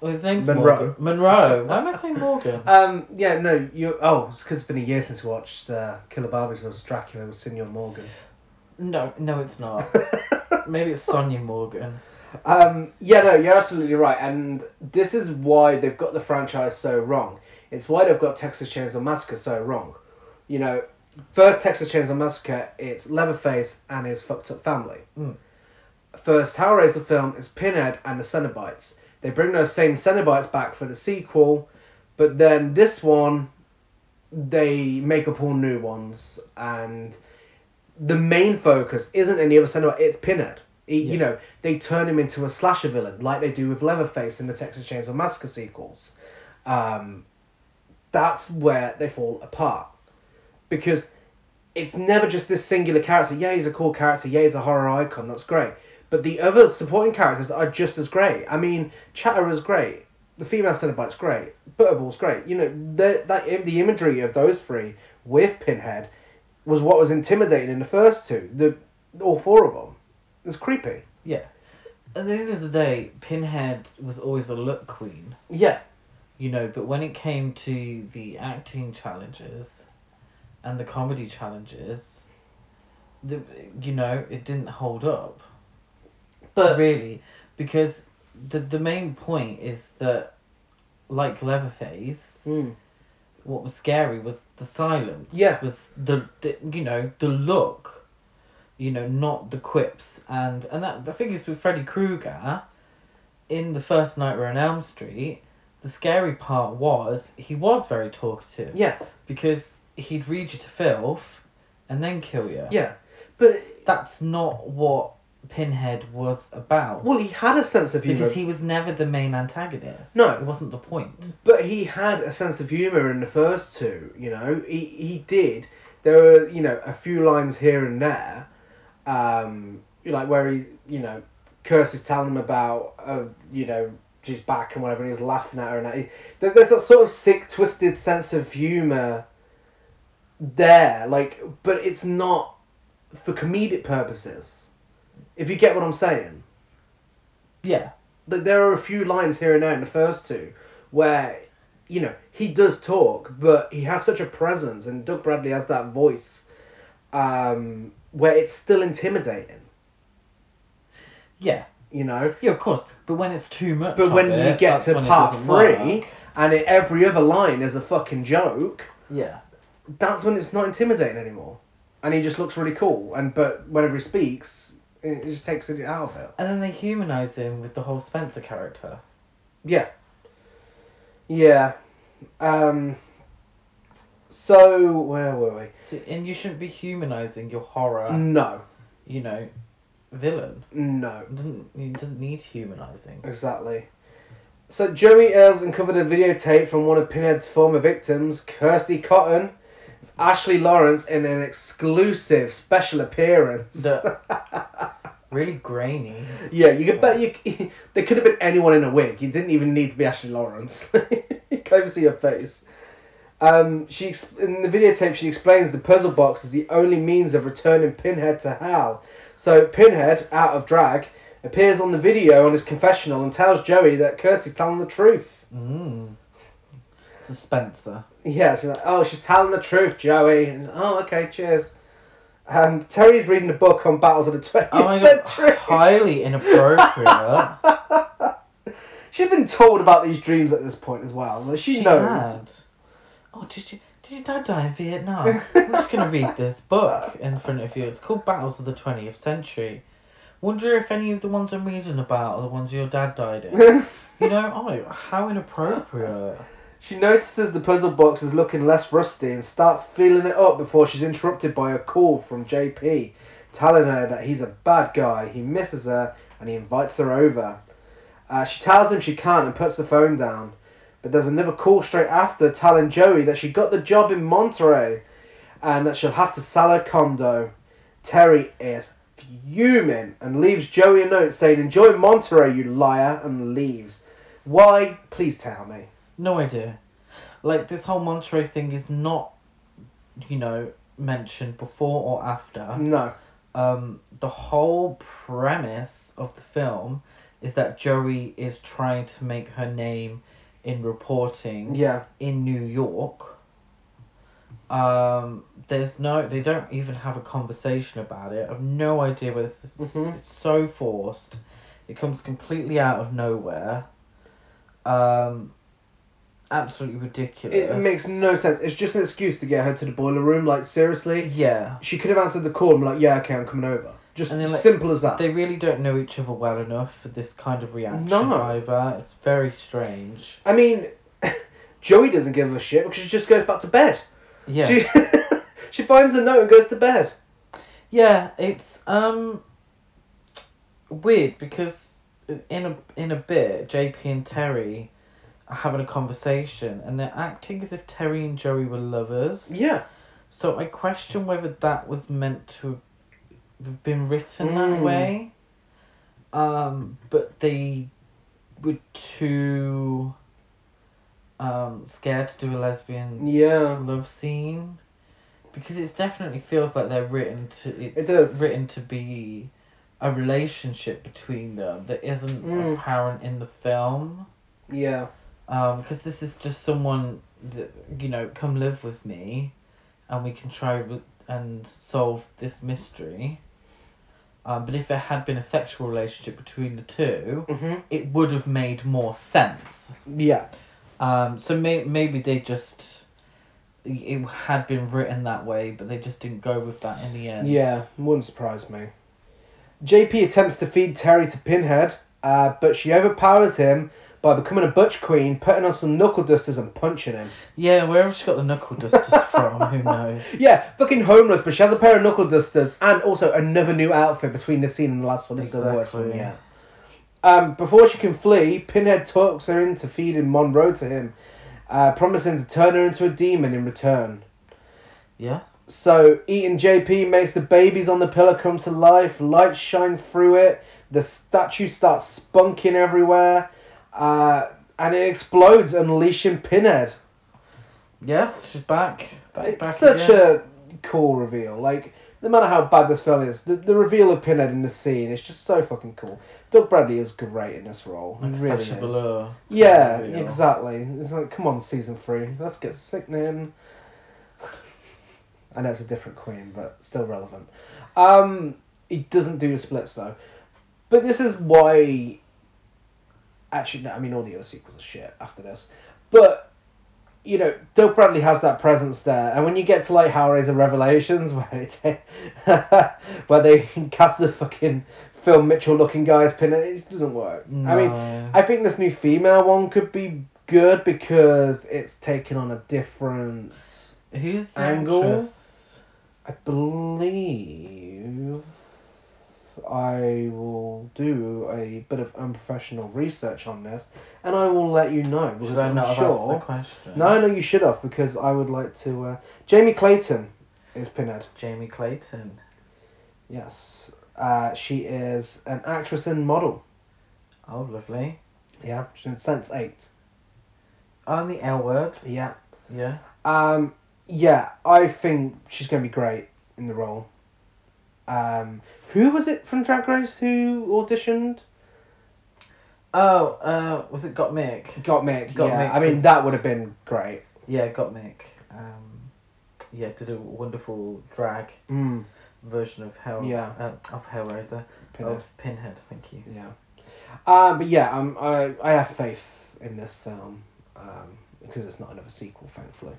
Well, his name's Monroe. Morgan. Monroe. Why am I saying [LAUGHS] Morgan? Um, yeah, no, you. Oh, it's because it's been a year since we watched uh, Killer Barbies was Dracula with Senor Morgan. No, no, it's not. [LAUGHS] Maybe it's Sonia Morgan. um, yeah, no, you're absolutely right, and this is why they've got the franchise so wrong. It's why they've got Texas Chainsaw Massacre so wrong. You know, first Texas Chainsaw Massacre, it's Leatherface and his fucked up family. Mm. First Hellraiser film is Pinhead and the Cenobites. They bring those same Cenobites back for the sequel, but then this one, they make up all new ones, and the main focus isn't any other Cenobite, it's Pinhead. He, You know, they turn him into a slasher villain, like they do with Leatherface in the Texas Chainsaw Massacre sequels. Um, that's where they fall apart. Because it's never just this singular character. Yeah, he's a cool character. Yeah, he's a horror icon. That's great. But the other supporting characters are just as great. I mean, Chatterer's great. The female Cenobite's great. Butterball's great. You know, the, that the imagery of those three with Pinhead was what was intimidating in the first two. The all four of them. It was creepy. Yeah. At the end of the day, Pinhead was always a look queen, Yeah. you know, but when it came to the acting challenges and the comedy challenges, the, you know, it didn't hold up. But really, because the the main point is that, like Leatherface, Mm. what was scary was the silence. Yeah. Was the, the you know the look, you know, not the quips, and and that the thing is with Freddy Krueger, in the first Nightmare on Elm Street, the scary part was he was very talkative yeah, because he'd read you to filth, and then kill you. yeah. But That's not what Pinhead was about. well, he had a sense of humor. because he was never the main antagonist. No. it wasn't the point. But he had a sense of humour in the first two, you know. He he did. There were, you know, a few lines here and there, um, like where he, you know, Kirsty's telling him about, uh, you know, she's back and whatever, and he's laughing at her, and that. There's, there's that sort of sick, twisted sense of humour there, like, but it's not for comedic purposes. If you get what I'm saying Yeah, that there are a few lines here and there in the first two where you know he does talk but he has such a presence and doug bradley has that voice um, where it's still intimidating yeah. you know. Yeah, of course. But when it's too much. But when you get to it part three, work. and it, every other line is a fucking joke, Yeah. that's when it's not intimidating anymore. And he just looks really cool. And but whenever he speaks, it just takes it out of it. And then they humanize him with the whole Spencer character. Yeah. Yeah. Um. So where were we? So, and you shouldn't be humanizing your horror, No. you know, villain. No. It doesn't need humanizing. Exactly. So Joey Earls uncovered a videotape from one of Pinhead's former victims, Kirsty Cotton, Ashley Lawrence in an exclusive special appearance. The- [LAUGHS] Really grainy. yeah, you could bet you. [LAUGHS] There could have been anyone in a wig. You didn't even need to be Ashley Lawrence. [LAUGHS] you can't even see her face. Um, she in the videotape she explains the puzzle box is the only means of returning Pinhead to Hal. So Pinhead, out of drag, appears on the video on his confessional and tells Joey that Kirsty's telling the truth. Mmm. A Spencer. Yeah, she's like, oh, she's telling the truth, Joey. And, oh, okay, cheers. Um, Terry's reading a book on battles of the 20th Oh my god, century. highly inappropriate. [LAUGHS] She'd been told about these dreams at this point as well. Like, she, knows. had. Oh, did you did your dad die in Vietnam? I'm just gonna read this book in front of you. It's called Battles of the Twentieth Century. Wonder if any of the ones I'm reading about are the ones your dad died in. [LAUGHS] You know, oh, how inappropriate. She notices the puzzle box is looking less rusty and starts feeling it up before she's interrupted by a call from JP, telling her that he's a bad guy, he misses her, and he invites her over. Uh, she tells him she can't and puts the phone down. But there's another call straight after telling Joey that she got the job in Monterey and that she'll have to sell her condo. Terry is fuming and leaves Joey a note saying, Enjoy Monterey, you liar, and leaves. Why? Please tell me. No idea. Like this whole Monterey thing is not, you know, mentioned before or after. No. um, the whole premise of the film is that Joey is trying to make her name in reporting Yeah. in New York. Um, there's no, they don't even have a conversation about it. I've no idea where this is. Mhm. It's so forced. It comes completely out of nowhere. Um, absolutely ridiculous. It makes no sense. It's just an excuse to get her to the boiler room. Like seriously, Yeah. she could have answered the call and be like, "Yeah, okay, I'm coming over." Just And then, like, simple as that. They really don't know each other well enough for this kind of reaction No. either. It's very strange. I mean, [LAUGHS] Joey doesn't give a shit because she just goes back to bed. Yeah. She [LAUGHS] she finds the note and goes to bed. Yeah, it's um weird because in a in a bit JP and Terry having a conversation and they're acting as if Terry and Joey were lovers. Yeah. So I question whether that was meant to have been written Mm. that way. Um, but they were too um scared to do a lesbian Yeah. love scene because it definitely feels like they're written to it's It does. written to be a relationship between them that isn't Mm. apparent in the film Yeah. Um because this is just someone that you know come live with me and we can try and solve this mystery um, but if there had been a sexual relationship between the two Mhm. it would have made more sense Yeah. um, so may- maybe they just it had been written that way, but they just didn't go with that in the end. Yeah. Wouldn't surprise me. JP attempts to feed Terry to Pinhead, uh, but she overpowers him by becoming a butch queen, putting on some knuckle dusters and punching him. Yeah, wherever she got the knuckle dusters [LAUGHS] from, who knows? Yeah, fucking homeless, but she has a pair of knuckle dusters and also another new outfit between the scene and the last one. This is the worst one Exactly. yet. Um, before she can flee, Pinhead talks her into feeding Monroe to him, uh, promising to turn her into a demon in return. Yeah. So, eating JP makes the babies on the pillar come to life, lights shine through it, the statue starts spunking everywhere, uh, and it explodes, unleashing Pinhead. Yes, she's back. back It's back such again. a cool reveal. Like, no matter how bad this film is, the, the reveal of Pinhead in the scene is just so fucking cool. Doug Bradley is great in this role. He like really Sasha is. Velour Yeah, reveal. exactly. It's like, come on, season three, let's get sickening. I know it's a different queen, but still relevant. Um, he doesn't do the splits though. but this is why. Actually, no, I mean all the other sequels are shit after this, but you know, Doug Bradley has that presence there, and when you get to like Hellraiser Revelations, [LAUGHS] where it [LAUGHS] where they cast the fucking Phil Mitchell looking guy as Pinhead, it doesn't work. I mean, I think this new female one could be good because it's taken on a different. who's the Angle? actress? I believe I will do a bit of unprofessional research on this, and I will let you know because Should I I'm not have sure. the question? No, no, you should have because I would like to. Uh, Jamie Clayton is Pinhead. Jamie Clayton. Yes, uh, she is an actress and model. Oh, lovely. Yeah, she's in Sense Eight. On the L word. Yeah. Yeah. Um, yeah, I think she's going to be great in the role. Um, who was it from Drag Race who auditioned? Oh, uh, was it Gottmik? Got Mick. Got yeah, Mick I mean was- that would have been great. Yeah, Gottmik. Um, yeah, did a wonderful drag Mm, version of Hell. Yeah. Uh, of Hellraiser. Pinhead. Of Pinhead. Thank you. Yeah. Um, but yeah, um, I I have faith in this film. Um, because it's not another sequel, thankfully.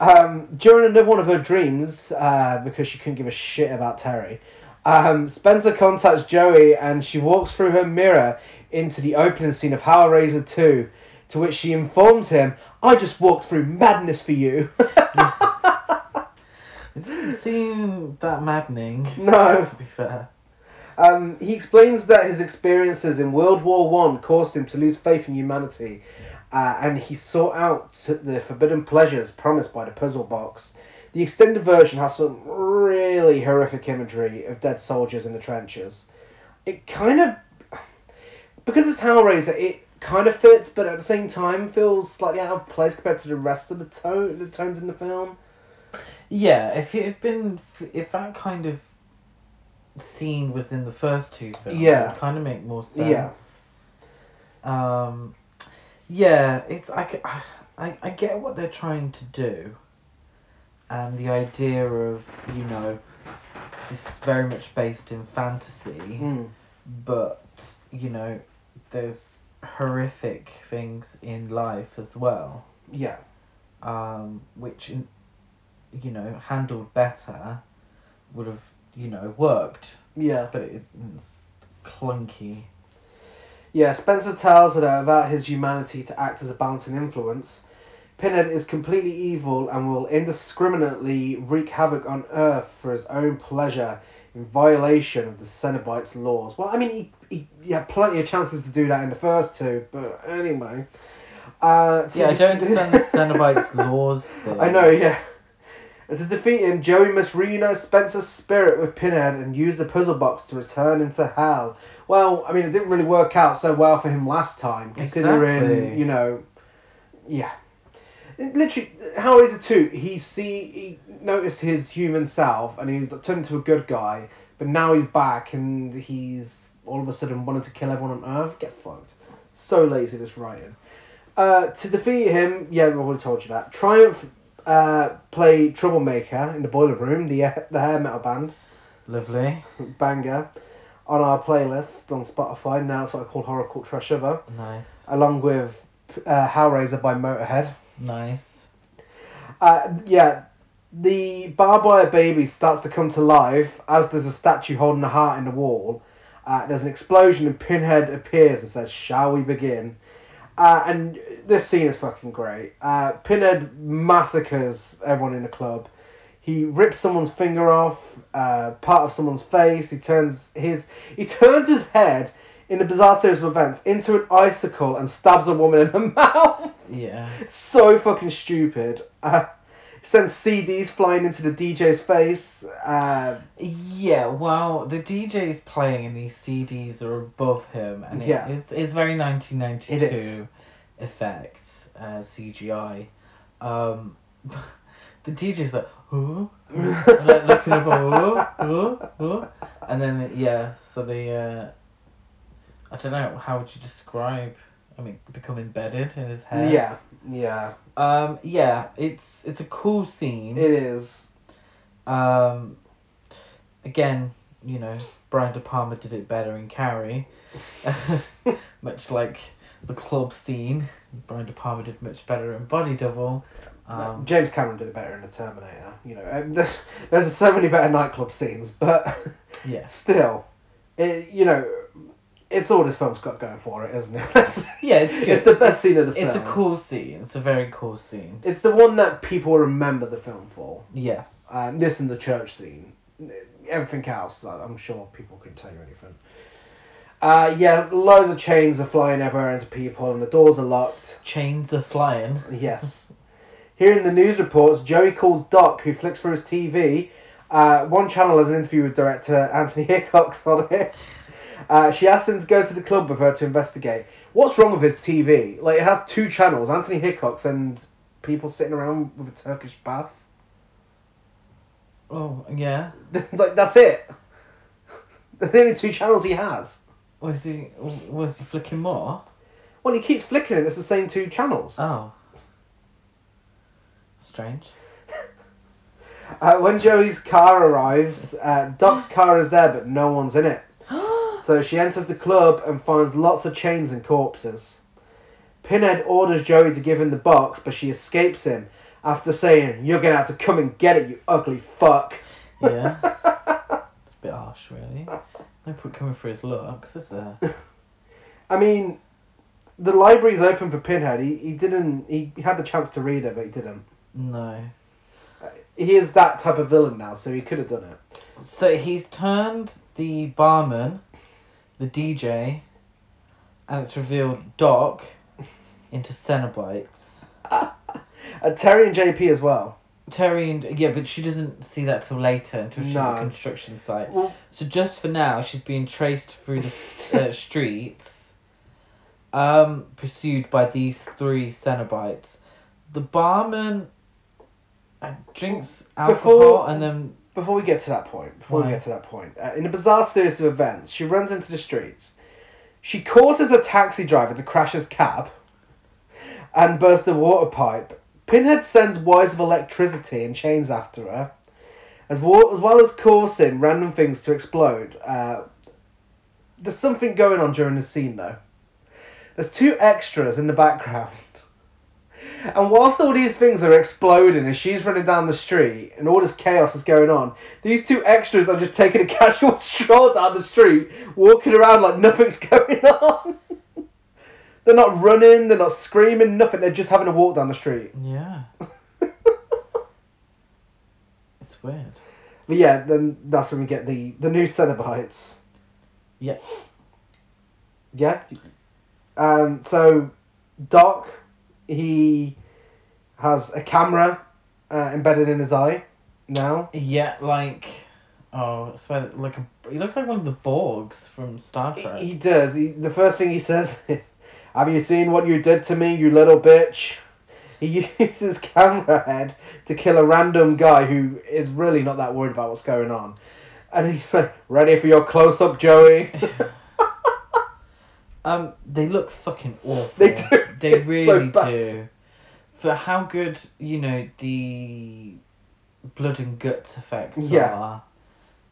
Um, during another one of her dreams, uh, because she couldn't give a shit about Terry, um, Spencer contacts Joey and she walks through her mirror into the opening scene of Hellraiser 2, to which she informs him, I just walked through madness for you. [LAUGHS] It didn't seem that maddening. [LAUGHS] No. To be fair. Um, he explains that his experiences in World War One caused him to lose faith in humanity, uh, and he sought out the forbidden pleasures promised by the puzzle box. The extended version has some really horrific imagery of dead soldiers in the trenches. It kind of, because it's Hellraiser, it kind of fits, but at the same time feels slightly out of place compared to the rest of the tone, the tones in the film. Yeah, if it had been, if that kind of scene was in the first two films, Yeah. it would kind of make more sense. Yeah. Um, yeah, it's I get what they're trying to do, and the idea of you know, this is very much based in fantasy, Mm. but you know, there's horrific things in life as well Yeah. um, which in, you know handled better would have you know worked Yeah. but it, it's clunky Yeah, Spencer tells her about his humanity to act as a balancing influence. Pinhead is completely evil and will indiscriminately wreak havoc on Earth for his own pleasure in violation of the Cenobites' laws. Well, I mean, he, he, he had plenty of chances to do that in the first two, but anyway. Uh, yeah i don't understand the [LAUGHS] cenobites laws thing. I know, yeah. And to defeat him, Joey must reunite Spencer's spirit with Pinhead and use the puzzle box to return him to hell. Well, I mean, it didn't really work out so well for him last time, considering, Exactly. you know, yeah. It Literally, Hellraiser 2, he see he noticed his human self and he turned into a good guy, but now he's back and he's all of a sudden wanting to kill everyone on Earth. Get fucked. So lazy, this writing. Uh, to defeat him, yeah, I've already told you that. Triumph uh, play Troublemaker in the Boiler Room, the uh, the hair metal band, lovely banger, on our playlist on Spotify. Now it's what I call Horror Cult Trash Over, nice along with uh, Hellraiser by Motorhead. Nice Uh, yeah, the barbed wire baby starts to come to life as there's a statue holding a heart in the wall. Uh, there's an explosion and Pinhead appears and says, "Shall we begin?" Uh, and this scene is fucking great. Uh, Pinhead massacres everyone in the club. He rips someone's finger off, uh, part of someone's face. He turns his he turns his head in a bizarre series of events into an icicle and stabs a woman in the [LAUGHS] mouth. yeah so fucking stupid. Uh, sends CDs flying into the DJ's face. Uh, yeah well the dj's playing and these cds are above him and it, Yeah. it's, it's very 1992 It is. effects uh, cgi um, [LAUGHS] the dj's like? And, [LAUGHS] like looking up, oh, oh, oh. and then yeah, so the uh, I don't know how would you describe? I mean, become embedded in his head. yeah, yeah, Um. Yeah. It's it's a cool scene. it is. um. Again, you know, Brian De Palma did it better in Carrie. [LAUGHS] much like the club scene, Brian De Palma did much better in Body Double. Um, James Cameron did it better in The Terminator. You know, um, [LAUGHS] there's so many better nightclub scenes, but yeah, [LAUGHS] still, it, you know, it's all this film's got going for it, isn't it? [LAUGHS] That's- Yeah, it's good. It's the best scene of the film. It's a cool scene. It's a very cool scene. It's the one that people remember the film for. Yes. Um, this and the church scene. Everything else, I'm sure people couldn't tell you anything. Uh, yeah, loads of chains are flying everywhere into people, and the doors are locked. Chains are flying. Yes. Here in the news reports, Joey calls Doc, who flicks through his TV. Uh, one channel has an interview with director Anthony [LAUGHS] Hickox on it. Uh, she asks him to go to the club with her to investigate. What's wrong with his TV? Like, it has two channels Anthony Hickox and people sitting around with a Turkish bath. Oh, yeah. [LAUGHS] like, that's it. They're the only two channels he has. Was he was he flicking more? Well, he keeps flicking it, it's the same two channels. Oh. Strange. [LAUGHS] Uh, when Joey's car arrives, uh, Doc's car is there, but no one's in it. So she enters the club and finds lots of chains and corpses. Pinhead orders Joey to give him the box, but she escapes him after saying, You're gonna have to come and get it, you ugly fuck. yeah. [LAUGHS] It's a bit harsh, really. No point coming for his looks, is there? I mean, the library's open for Pinhead. He, he didn't. He had the chance to read it, but he didn't. No. He is that type of villain now, so he could have done it. So he's turned the barman, the DJ, and it's revealed Doc into Cenobites. [LAUGHS] Terry and JP as well. Terry and yeah, but she doesn't see that till later until she's at the No. construction site. Well, So just for now, she's being traced through the [LAUGHS] uh, streets, um, pursued by these three Cenobites. The barman uh, drinks alcohol Before- and then before we get to that point, before we get to that point, uh, in a bizarre series of events, she runs into the streets. She causes a taxi driver to crash his cab and burst a water pipe. Pinhead sends wires of electricity and chains after her, as well as, well as causing random things to explode. Uh, there's something going on during the scene, though. There's two extras in the background. [LAUGHS] And whilst all these things are exploding as she's running down the street and all this chaos is going on, these two extras are just taking a [LAUGHS] casual stroll down the street, walking around like nothing's [LAUGHS] going on. they're not running, they're not screaming, nothing. They're just having a walk down the street. yeah, [LAUGHS] it's weird. But yeah, then that's when we get the the new Cenobites. Yeah. Yeah. Um. So, Doc, he has a camera uh, embedded in his eye now. Yeah, like oh, it's where- like a, he looks like one of the Borgs from Star He, Trek. he does. He, the first thing he says is, "Have you seen what you did to me, you little bitch?" He [LAUGHS] uses camera head to kill a random guy who is really not that worried about what's going on, and he's like, "Ready for your close up, Joey?" [LAUGHS] Um, they look fucking awful. They do. [LAUGHS] They so really bad. do. For how good you know the blood and guts effects Yeah. are,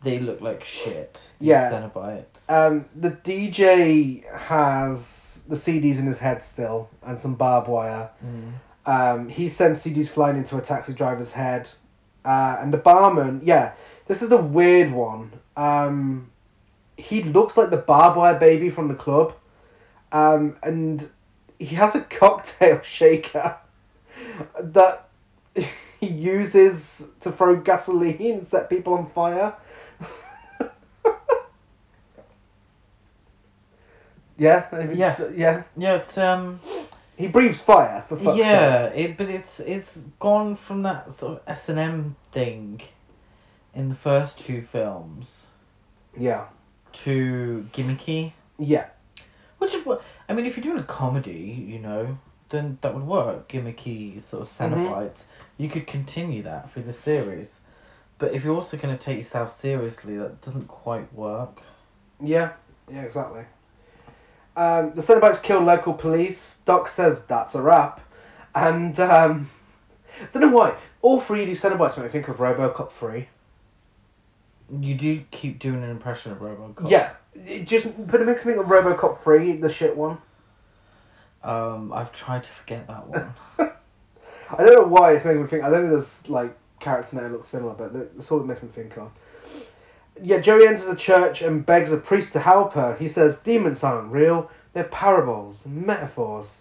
they look like shit. Yeah. Cenobites. Um, the DJ has the CDs in his head still and some barbed wire. Mm. Um, he sends CDs flying into a taxi driver's head. Uh, and the barman, yeah, this is the weird one. Um, he looks like the barbed wire baby from the club. Um, and he has a cocktail [LAUGHS] shaker that [LAUGHS] he uses to throw gasoline and set people on fire. [LAUGHS] yeah, it's- yeah. Yeah, it's um. He breathes fire for fuck's sake. yeah, it but it's it's gone from that sort of S and M thing, in the first two films, Yeah. to gimmicky. Yeah. Which is what I mean. If you're doing a comedy, you know, then that would work. Gimmicky sort of Cenobites. You could continue that through the series. But if you're also going to take yourself seriously, that doesn't quite work. Yeah. Yeah, exactly. Um, the Cenobites kill local police. Doc says that's a wrap. And, um, I don't know why. All three of these Cenobites make me think of Robocop 3. You do keep doing an impression of Robocop. Yeah, it just but it makes me think of RoboCop three, the shit one. Um, I've tried to forget that one. [LAUGHS] I don't know why it's making me think. I don't know there's like character name look similar, but that- that's all it makes me think of. Yeah, Joey enters a church and begs a priest to help her. He says demons aren't real; they're parables, metaphors.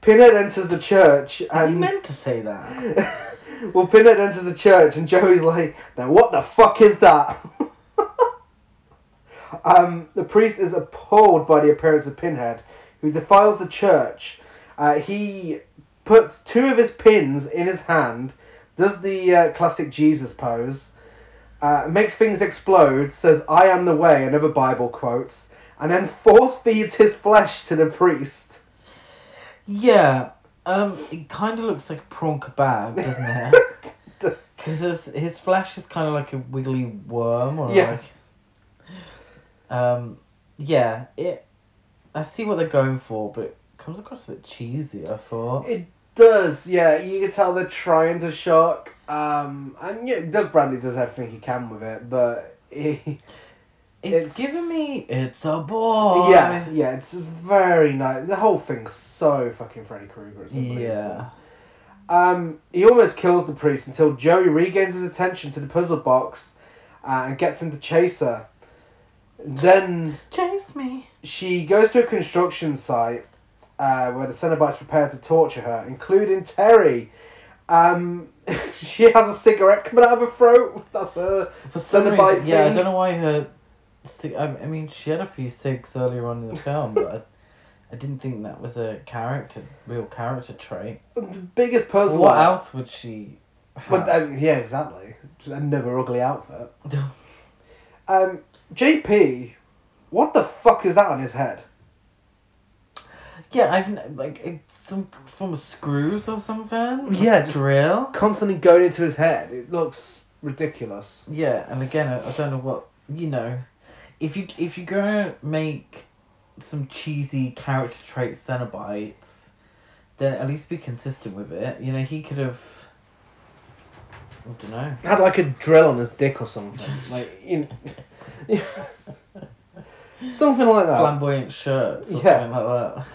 Pinhead enters the church Is and he meant to say that? [LAUGHS] well, Pinhead enters the church and Joey's like, "Then what the fuck is that?" Um, the priest is appalled by the appearance of Pinhead, who defiles the church. Uh, he puts two of his pins in his hand, does the uh, classic Jesus pose, uh, makes things explode, says "I am the way" and other Bible quotes, and then force feeds his flesh to the priest. Yeah. Um, it kind of looks like a prawn kebab, doesn't it? [LAUGHS] Does- Because his, his flesh is kind of like a wiggly worm, or Yeah. like. Um, yeah. It. I see what they're going for, but it comes across a bit cheesy. I thought. It does, yeah. You can tell they're trying to shock. Um, and yeah, Doug Bradley does everything he can with it, but he, [LAUGHS] It's, It's- giving me. It's a boy. yeah, yeah, it's very nice. The whole thing's so fucking Freddy Krueger. Yeah. Um, he almost kills the priest until Joey regains his attention to the puzzle box uh, and gets him to chase her. Then Chase me. she goes to a construction site uh, where the Cenobites prepare to torture her, including Terry. Um, [LAUGHS] she has a cigarette coming out of her throat. That's her. For some Cenobite reason, yeah, I don't know why her. cig- I I mean, she had a few cigs earlier on in the film, but I, I didn't think that was a character, real character trait. The biggest puzzle. what else would she? But, Have? uh, yeah, exactly. Another ugly outfit. [LAUGHS] Um, JP, what the fuck is that on his head? yeah, I've like some form of screws or something. Yeah, just- drill. Constantly going into his head. It looks ridiculous. Yeah, and again, I, I don't know what you know. If you if you're gonna make some cheesy character trait Cenobites, then at least be consistent with it. You know, he could have. I don't know. Had like a drill on his dick or something. [LAUGHS] like, you know, [LAUGHS] something like that. Flamboyant shirts or Yeah. something like that.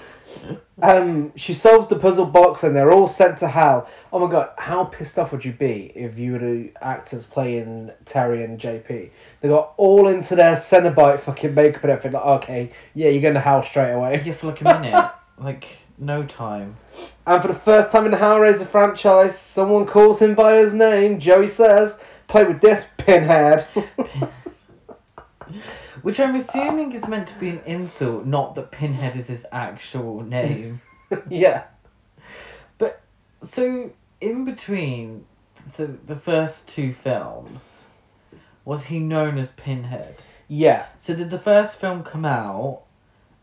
Um, she solves the puzzle box and they're all sent to hell. Oh my god, how pissed off would you be if you were the actors playing Terry and JP? They got all into their Cenobite fucking makeup and everything. Like, okay, yeah, you're going to hell straight away. Yeah, for like a minute, [LAUGHS] like no time. And for the first time in the Hellraiser franchise, someone calls him by his name. Joey says, "Play with this pinhead." [LAUGHS] [LAUGHS] Which I'm assuming is meant to be an insult, not that Pinhead is his actual name. [LAUGHS] yeah. But so in between, so the first two films, was he known as Pinhead? Yeah. So did the first film come out,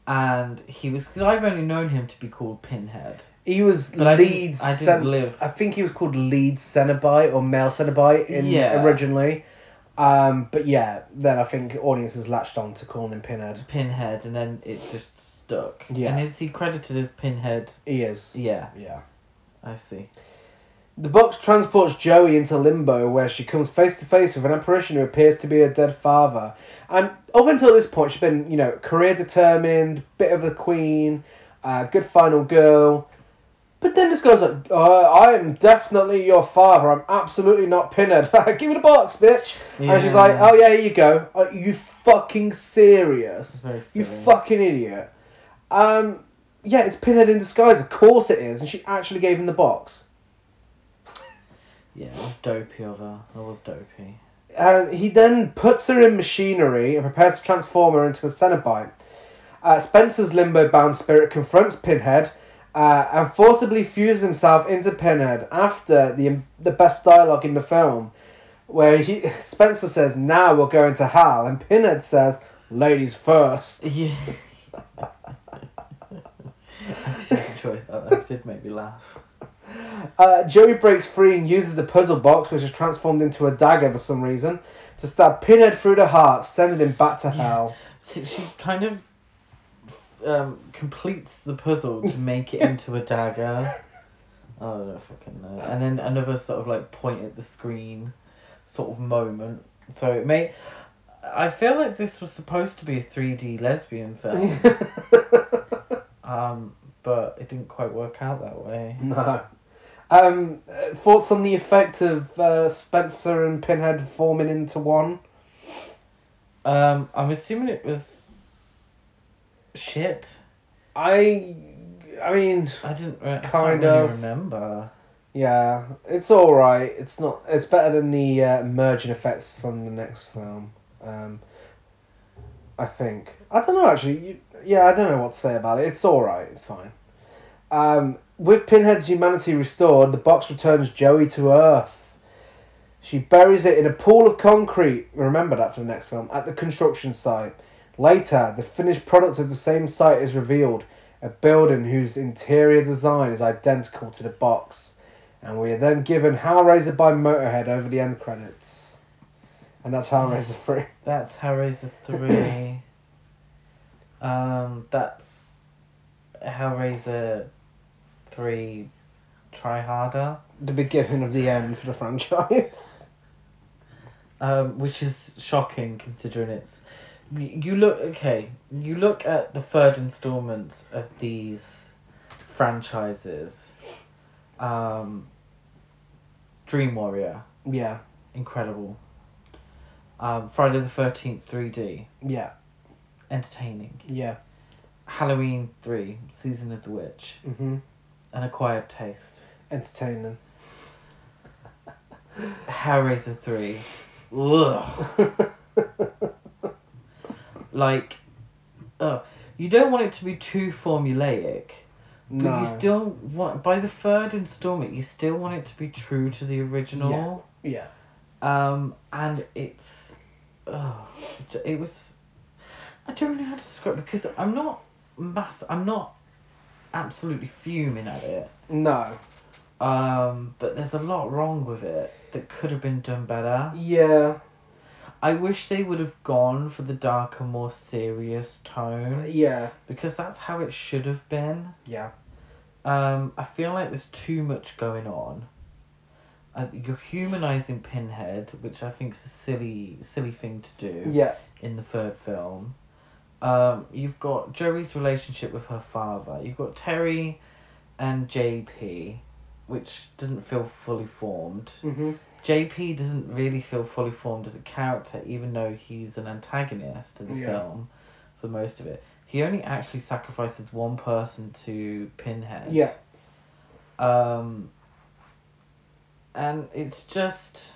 and he was because I've only known him to be called Pinhead. He was But I didn't, I didn't Cen- live. I think he was called lead Cenobite or male Cenobite in Yeah. originally. Um, but yeah, then I think audiences latched on to calling him Pinhead. Pinhead, and then it just stuck. Yeah. And is he credited as Pinhead? He is. Yeah, Yeah. I see. The box transports Joey into limbo, where she comes face to face with an apparition who appears to be her dead father. And up until this point, she's been, you know, career determined, bit of a queen, uh, good final girl. But then this guy's like, uh, I am definitely your father. I'm absolutely not Pinhead. [LAUGHS] Give me the box, bitch. And she's like, oh yeah, here you go. Are you fucking serious? You fucking idiot. Um, yeah, it's Pinhead in disguise. Of course it is. And she actually gave him the box. Yeah, it was dopey of her. It was dopey. Um, he then puts her in machinery and prepares to transform her into a Cenobite. Uh, Spencer's limbo-bound spirit confronts Pinhead uh, and forcibly fuses himself into Pinhead after the the best dialogue in the film, where he [LAUGHS] Spencer says, "Now we're going to hell," and Pinhead says, "Ladies first. Yeah. [LAUGHS] I did enjoy that. That did make me laugh. Uh, Joey breaks free and uses the puzzle box, which is transformed into a dagger for some reason, to stab Pinhead through the heart, sending him back to Yeah. hell. So she kind of um, completes the puzzle to make it into a dagger. [LAUGHS] Oh, I don't fucking know. And then another sort of like point at the screen sort of moment. So it may. I feel like this was supposed to be a 3D lesbian film, [LAUGHS] um, but it didn't quite work out that way. no. Um, uh, thoughts on the effect of uh, Spencer and Pinhead forming into one? Um, I'm assuming it was shit. I, I mean, I didn't. Re- Kind really of. remember. yeah, it's all right. It's not. It's better than the uh, merging effects from the next film. Um, I think. I don't know actually. You, yeah, I don't know what to say about it. It's all right. It's fine. Um, with Pinhead's humanity restored, the box returns Joey to Earth. She buries it in a pool of concrete. Remember that for the next film at the construction site. Later, the finished product of the same site is revealed a building whose interior design is identical to the box. And we are then given Hellraiser by Motorhead over the end credits. And that's Hellraiser 3. [LAUGHS] That's Hellraiser three. um, that's Hellraiser three. Try harder. The beginning of the end for the franchise. [LAUGHS] Um, which is shocking considering it's. You look okay. You look at the third installment of these franchises. Um, Dream Warrior, Yeah, incredible. Um, Friday the Thirteenth, three D, yeah, entertaining. yeah. Halloween three, Season of the Witch, Mm hmm An Acquired Taste. Entertaining. Hellraiser three, [LAUGHS] ugh. [LAUGHS] Like, uh, you don't want it to be too formulaic, but no. you still want. By the third installment, you still want it to be true to the original. Yeah. Um, and it's, oh, it was. I don't know how to describe it because I'm not mass. I'm not absolutely fuming at it. No. Um, but there's a lot wrong with it that could have been done better. Yeah. I wish they would have gone for the darker, more serious tone Yeah. because that's how it should have been. Yeah. Um, I feel like there's too much going on. Uh, you're humanizing Pinhead, which I think is a silly, silly thing to do Yeah. in the third film. Um, you've got Joey's relationship with her father. You've got Terry and JP, which doesn't feel fully formed. hmm JP doesn't really feel fully formed as a character, even though he's an antagonist to the Yeah. film for most of it. He only actually sacrifices one person to Pinhead. Yeah. Um, and it's just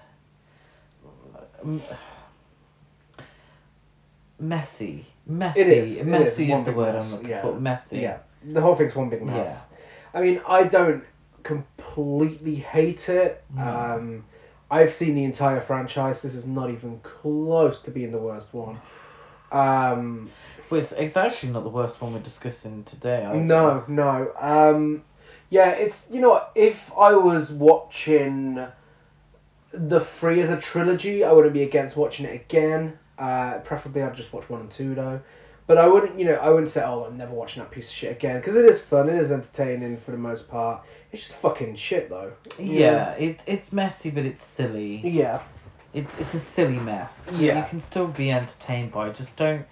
messy. Messy. It is. it Messy is, one the word mess. I'm looking yeah. for. Messy. Yeah. The whole thing's one big mess. Yeah. I mean, I don't completely hate it. No. Um, I've seen the entire franchise. This is not even close to being the worst one. Um, it's, it's actually not the worst one we're discussing today. no, no. Um, yeah, it's you know if I was watching the three as a trilogy, I wouldn't be against watching it again. Uh, preferably, I'd just watch one and two though. But I wouldn't, you know, I wouldn't say, "Oh, I'm never watching that piece of shit again," because it is fun, it is entertaining for the most part. It's just fucking shit though. Yeah, it it's messy, but it's silly. Yeah. It's it's a silly mess. Yeah. You can still be entertained by it. Just don't,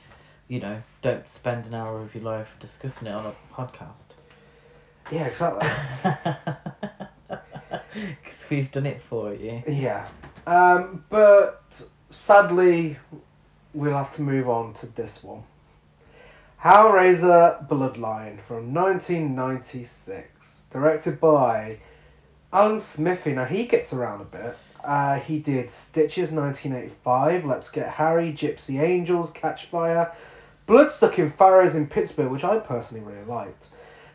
you know, don't spend an hour of your life discussing it on a podcast. Yeah, exactly. [LAUGHS] [LAUGHS] Because we've done it for you. yeah. Um, but sadly, we'll have to move on to this one. Hellraiser Bloodline from 1996, directed by Alan Smithee. Now he gets around a bit. Uh, he did Stitches 1985, Let's Get Harry, Gypsy Angels, Catch Fire, Bloodsucking Pharaohs in Pittsburgh, which I personally really liked.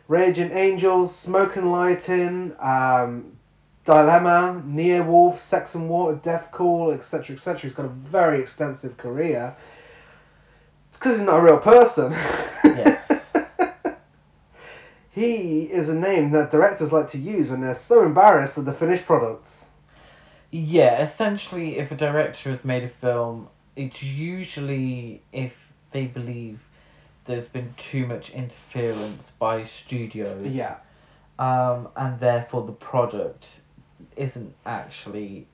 Raging Angels, Smoke and Lighting, um, Dilemma, Near Wolf, Sex and Water, Death Call, etc., etc. He's got a very extensive career. It's because he's not a real person. Yes. He is a name that directors like to use when they're so embarrassed of the finished products. Yeah, essentially, if a director has made a film, it's usually if they believe there's been too much interference by studios. Yeah. Um, and therefore the product isn't actually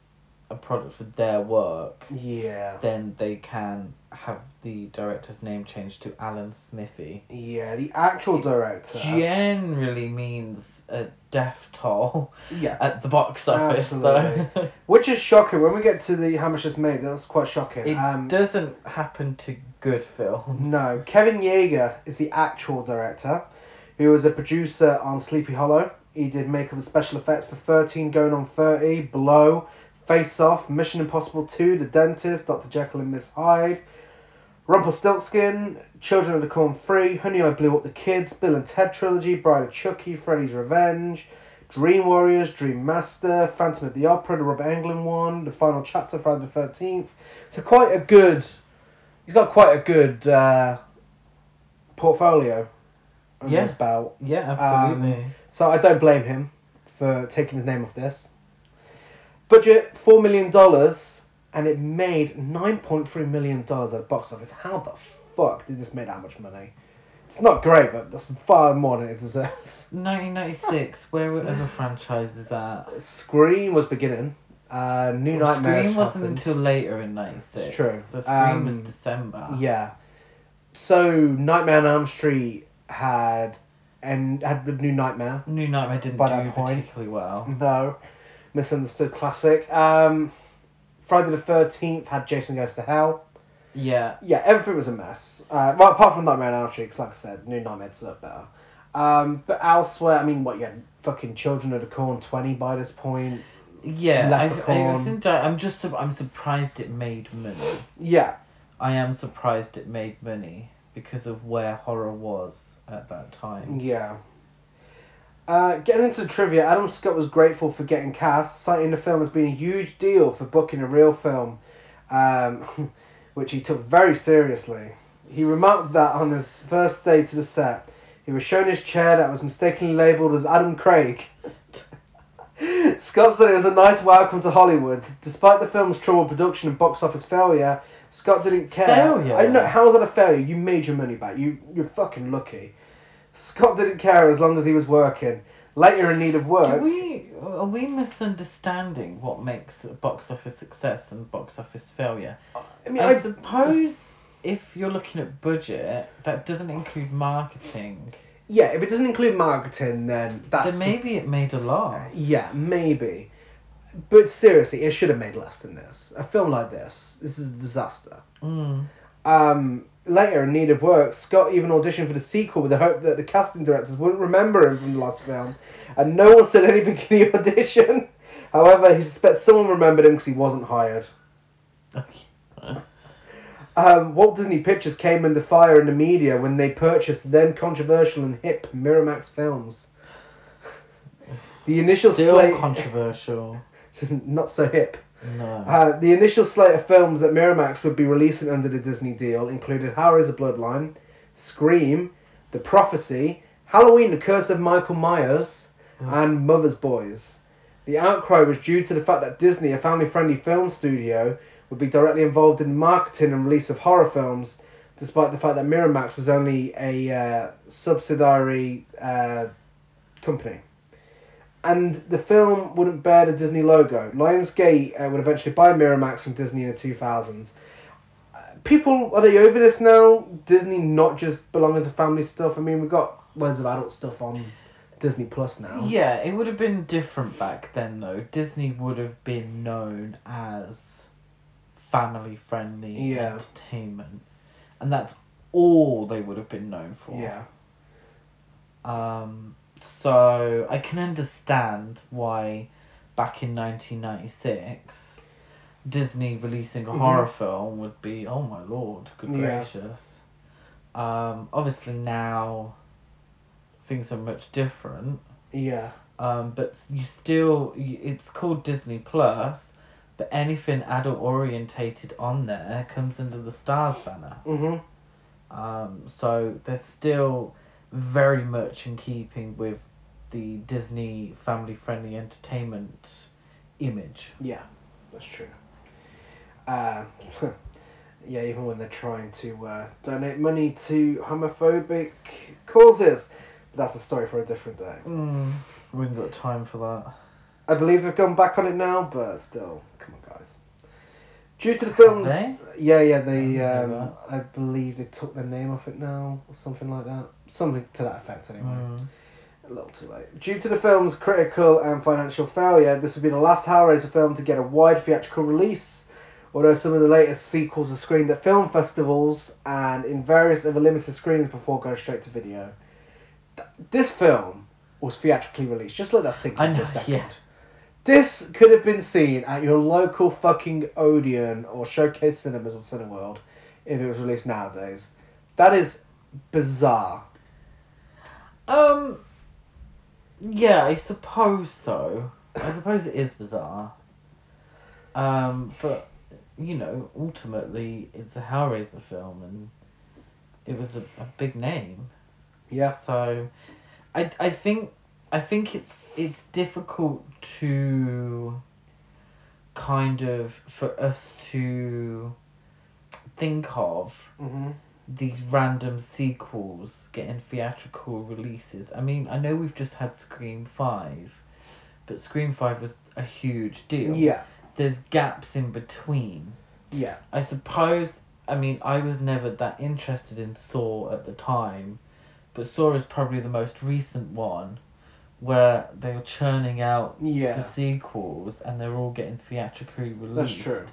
a product for their work, Yeah. then they can have the director's name changed to Alan Smithee. Yeah, the actual director. Generally means a death toll yeah. at the box office, Absolutely. though. Which is shocking. When we get to the how much it's made, that's quite shocking. it um, doesn't happen to good films. No, Kevin Yagher is the actual director, who was a producer on Sleepy Hollow. He did makeup and special effects for 13 going on 30, Blow, Face Off, Mission Impossible 2, The Dentist, Dr. Jekyll and Miss Hyde, Rumpelstiltskin, Children of the Corn 3, Honey I Blew Up the Kids, Bill and Ted Trilogy, Bride of Chucky, Freddy's Revenge, Dream Warriors, Dream Master, Phantom of the Opera, the Robert Englund one, The Final Chapter, Friday the 13th. So quite a good he's got quite a good uh, portfolio under Yeah. his belt. Yeah, absolutely. So I don't blame him for taking his name off this. Budget four million dollars, and it made nine point three million dollars at the box office. How the fuck did this make that much money? It's not great, but that's far more than it deserves. 1996, [LAUGHS] where were other franchises at? Scream was beginning. Uh, New Well, Nightmare. Scream wasn't until later in 96. It's true. So Scream was Um, December. Yeah. So Nightmare on Elm Street had and had the new Nightmare. New Nightmare didn't By do that point- particularly well. No, misunderstood classic. Um, Friday the Thirteenth had Jason Goes to Hell. Yeah. Yeah, everything was a mess. Uh, well, apart from Nightmare on Elm Street, 'cause like I said, New Nightmare deserved better. Um, but elsewhere, I mean, what you had fucking Children of the Corn twenty by this point. Yeah, I, I was Leprechaun. in, di- I'm just I'm surprised it made money. Yeah, I am surprised it made money because of where horror was at that time. yeah. Uh, getting into the trivia, Adam Scott was grateful for getting cast, citing the film as being a huge deal for booking a real film, um, [LAUGHS] which he took very seriously. He remarked that on his first day to the set, he was shown his chair that was mistakenly labelled as Adam Craig. [LAUGHS] Scott said it was a nice welcome to Hollywood. Despite the film's troubled production and box office failure, Scott didn't care. Failure? I know. How is that a failure? You made your money back. You you're fucking lucky. Scott didn't care as long as he was working. Later in need of work. Do we are we misunderstanding what makes a box office success and box office failure? I mean, I I, suppose if you're looking at budget, that doesn't include marketing. yeah. If it doesn't include marketing, then that's then maybe it made a loss. yeah, maybe. But seriously, it should have made less than this. A film like this, this is a disaster. Mm. Um, later, in need of work, Scott even auditioned for the sequel with the hope that the casting directors wouldn't remember him from the last film, and no one said anything in the [LAUGHS] audition. However, he suspects someone remembered him because he wasn't hired. Um, Walt Disney Pictures came under fire in the media when they purchased then controversial and hip Miramax films. The initial Still slate, controversial. [LAUGHS] not so hip. No. Uh, the initial slate of films that Miramax would be releasing under the Disney deal included Hellraiser Bloodline, Scream, The Prophecy, Halloween: The Curse of Michael Myers, and Mother's Boys. The outcry was due to the fact that Disney, a family-friendly film studio, would be directly involved in the marketing and release of horror films, despite the fact that Miramax was only a uh, subsidiary uh, company. And the film wouldn't bear the Disney logo. Lionsgate uh, would eventually buy Miramax from Disney in the 2000s. Uh, people, are they over this now? Disney not just belonging to family stuff? I mean, we've got loads of adult stuff on Disney Plus now. Yeah, it would have been different back then though. Disney would have been known as family friendly Yeah. entertainment. And that's all they would have been known for. Yeah. Um so I can understand why back in nineteen ninety six Disney releasing a Mhm. horror film would be oh my lord, good Yeah. gracious. Um obviously now things are much different. Yeah. Um, but you still, it's called Disney Plus, but anything adult orientated on there comes under the Stars banner. Mm-hmm. Um, so they're still very much in keeping with the Disney family friendly entertainment image. Yeah, that's true. Uh, [LAUGHS] yeah, even when they're trying to uh, donate money to homophobic causes. But that's a story for a different day. Mm, we haven't got time for that. I believe they've gone back on it now, but still, come on, guys. Due to the film's, they? yeah, yeah, they, um, I believe they took their name off it now, or something like that, something to that effect, anyway. Mm. A little too late. Due to the film's critical and financial failure, this would be the last Hellraiser film to get a wide theatrical release. Although some of the latest sequels are screened at film festivals and in various other limited screens before going straight to video. Th- This film was theatrically released. Just let that sink in for a second. yeah. This could have been seen at your local fucking Odeon or Showcase Cinemas or Cineworld if it was released nowadays. That is bizarre. Um. Yeah, I suppose so. I suppose it is bizarre. Um, but you know, ultimately, it's a Hellraiser film, and it was a, a big name. Yeah. So, I I think I think it's it's difficult to kind of for us to think of Mm-hmm. these random sequels getting theatrical releases. I mean, I know we've just had Scream 5, but Scream 5 was a huge deal. Yeah. There's gaps in between. Yeah. I suppose, I mean, I was never that interested in Saw at the time, but Saw is probably the most recent one where they were churning out the sequels and they're all getting theatrically released. That's true.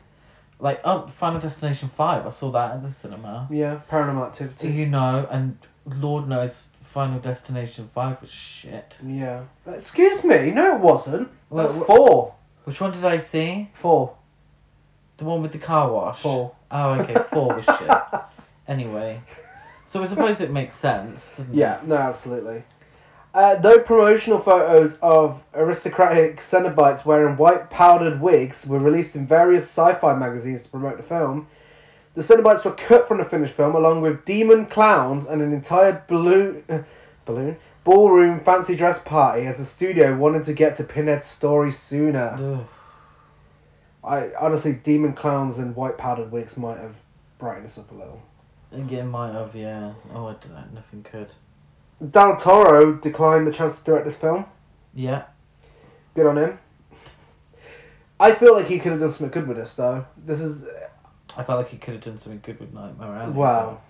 Like, oh, Final Destination 5, I saw that at the cinema. Yeah. Paranormal Activity. You know, and Lord knows Final Destination 5 was shit. Yeah. Excuse me. No, it wasn't. Well, That's wh- four. Which one did I see? Four. The one with the car wash? Four. Oh, okay, [LAUGHS] 4 was shit. Anyway. So I suppose it makes sense, doesn't it? Yeah. No, absolutely. Uh, though promotional photos of aristocratic Cenobites wearing white powdered wigs were released in various sci-fi magazines to promote the film, the Cenobites were cut from the finished film along with demon clowns and an entire balloon, [LAUGHS] balloon ballroom fancy dress party as the studio wanted to get to Pinhead's story sooner. Ugh. I honestly, demon clowns and white powdered wigs might have brightened us up a little. Again, might have, yeah. Oh, I don't know, nothing could. Del Toro declined the chance to direct this film. Yeah. Good on him. I feel like he could have done something good with this, though. This is I felt like he could have done something good with Nightmare Alley. wow.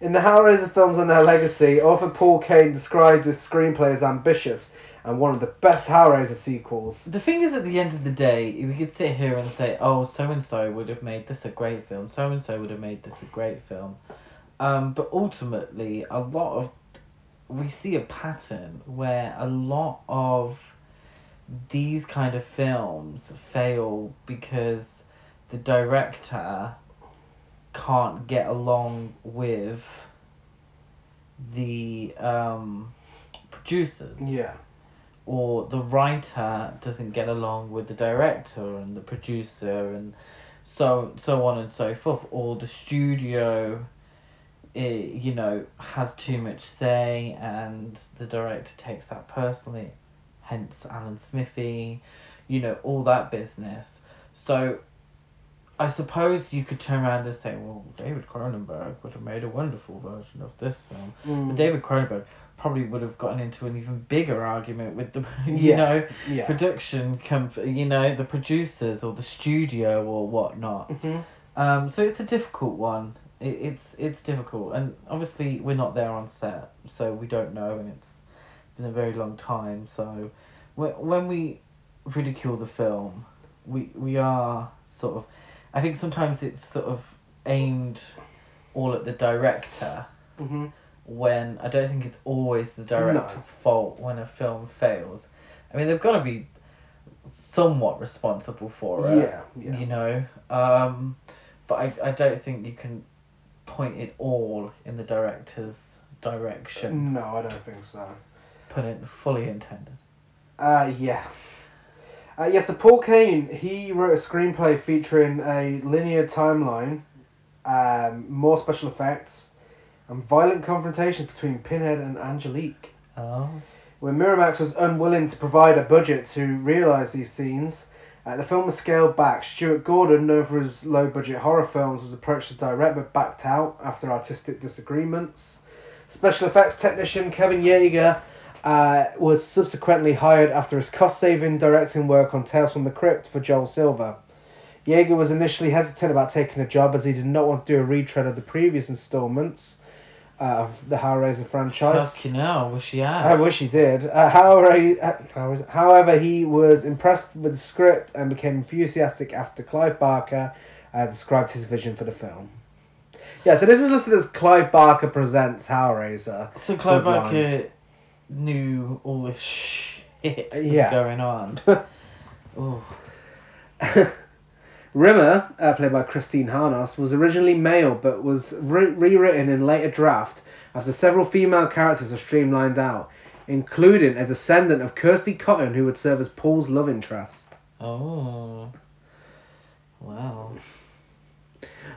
In the Hellraiser films and their legacy, author Paul Kane described this screenplay as ambitious and one of the best Hellraiser sequels. The thing is, at the end of the day, we could sit here and say, "Oh, so and so would have made this a great film. So and so would have made this a great film," um, but ultimately, a lot of we see a pattern where a lot of these kind of films fail because the director can't get along with the um, producers Yeah. or the writer doesn't get along with the director and the producer and so so on and so forth or the studio it, you know has too much say and the director takes that personally hence Alan Smithee you know all that business so I suppose you could turn around and say well David Cronenberg would have made a wonderful version of this film Mm. but David Cronenberg probably would have gotten into an even bigger argument with the [LAUGHS] you Yeah. know Yeah. production comp- you know the producers or the studio or whatnot Mhm. um so it's a difficult one it, it's it's difficult and obviously we're not there on set so we don't know and it's been a very long time so when, when we ridicule the film we we are sort of i think sometimes it's sort of aimed all at the director Mhm. when I don't think it's always the director's fault when a film fails. I mean, they've got to be somewhat responsible for it. Yeah. Yeah. You know, um, but I, I don't think you can point it all in the director's direction. No, I don't think so. Put it fully intended. Uh, yeah. Uh, yeah, so Paul Kane, he wrote a screenplay featuring a linear timeline, um, more special effects, and violent confrontations between Pinhead and Angelique. Oh. When Miramax was unwilling to provide a budget to realise these scenes, uh, the film was scaled back. Stuart Gordon, known for his low budget horror films, was approached to direct but backed out after artistic disagreements. Special effects technician Kevin Yagher uh, was subsequently hired after his cost-saving directing work on Tales from the Crypt for Joel Silver. Yagher was initially hesitant about taking the job as he did not want to do a retread of the previous installments uh, of the Hellraiser franchise. Fucking hell, wish he had. I wish he did. Uh, however, he, uh, how is it? however, he was impressed with the script and became enthusiastic after Clive Barker uh, described his vision for the film. Yeah, so this is listed as Clive Barker presents Hellraiser. So Clive Barker lines. knew all this shit was Yeah. going on. [LAUGHS] oh, [LAUGHS] Rimmer, uh, played by Christine Harnos, was originally male but was re- rewritten in later draft after several female characters are streamlined out, including a descendant of Kirsty Cotton who would serve as Paul's love interest. oh, wow.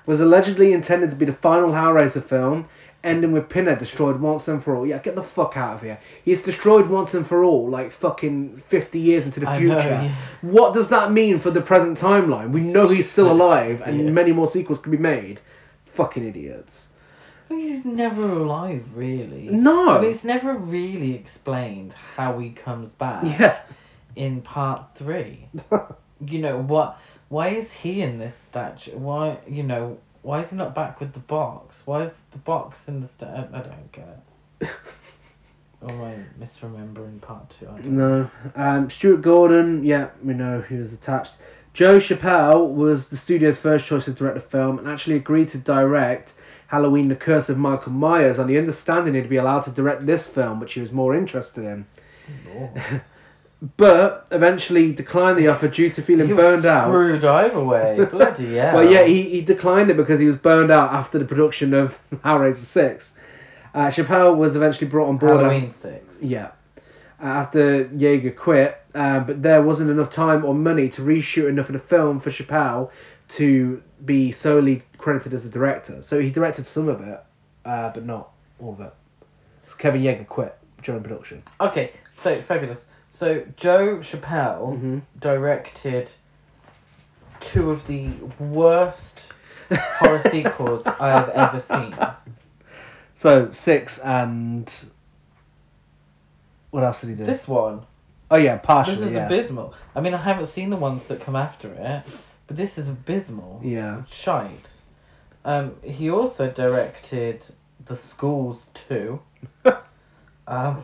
Was allegedly intended to be the final Hellraiser film, ending with Pinhead destroyed once and for all. Yeah, get the fuck out of here. He's destroyed once and for all, like fucking 50 years into the I future. know, yeah. What does that mean for the present timeline? We know he's still alive and Yeah. many more sequels can be made. Fucking idiots. He's never alive, really. No. I mean, it's never really explained how he comes back Yeah. in part three. [LAUGHS] you know what? Why is he in this statue? Why you know? Why is he not back with the box? Why is the box in the sta- I, don't get it. [LAUGHS] or am I misremembering part two? I don't No. Um, Stuart Gordon, yeah, we know he was attached. Joe Chappelle was the studio's first choice to direct the film and actually agreed to direct Halloween The Curse of Michael Myers on the understanding he'd be allowed to direct this film, which he was more interested in. [LAUGHS] But eventually declined the offer due to feeling He burned out. Screwed either way. [LAUGHS] Bloody hell. Well, yeah, he, he declined it because he was burned out after the production of [LAUGHS] Hellraiser 6. Uh, Chappelle was eventually brought on board. after- Halloween six. Yeah. After Yagher quit, uh, but there wasn't enough time or money to reshoot enough of the film for Chappelle to be solely credited as the director. So he directed some of it, uh, but not all of it. So Kevin Yagher quit during production. Okay, so fabulous. So Joe Chappelle Mm-hmm. directed two of the worst horror sequels I have ever seen. So six and what else did he do? This one, oh yeah, partially. this is yeah. abysmal. I mean, I haven't seen the ones that come after it, but this is abysmal. Yeah. Shite. Um, he also directed The Schools too. [LAUGHS] um,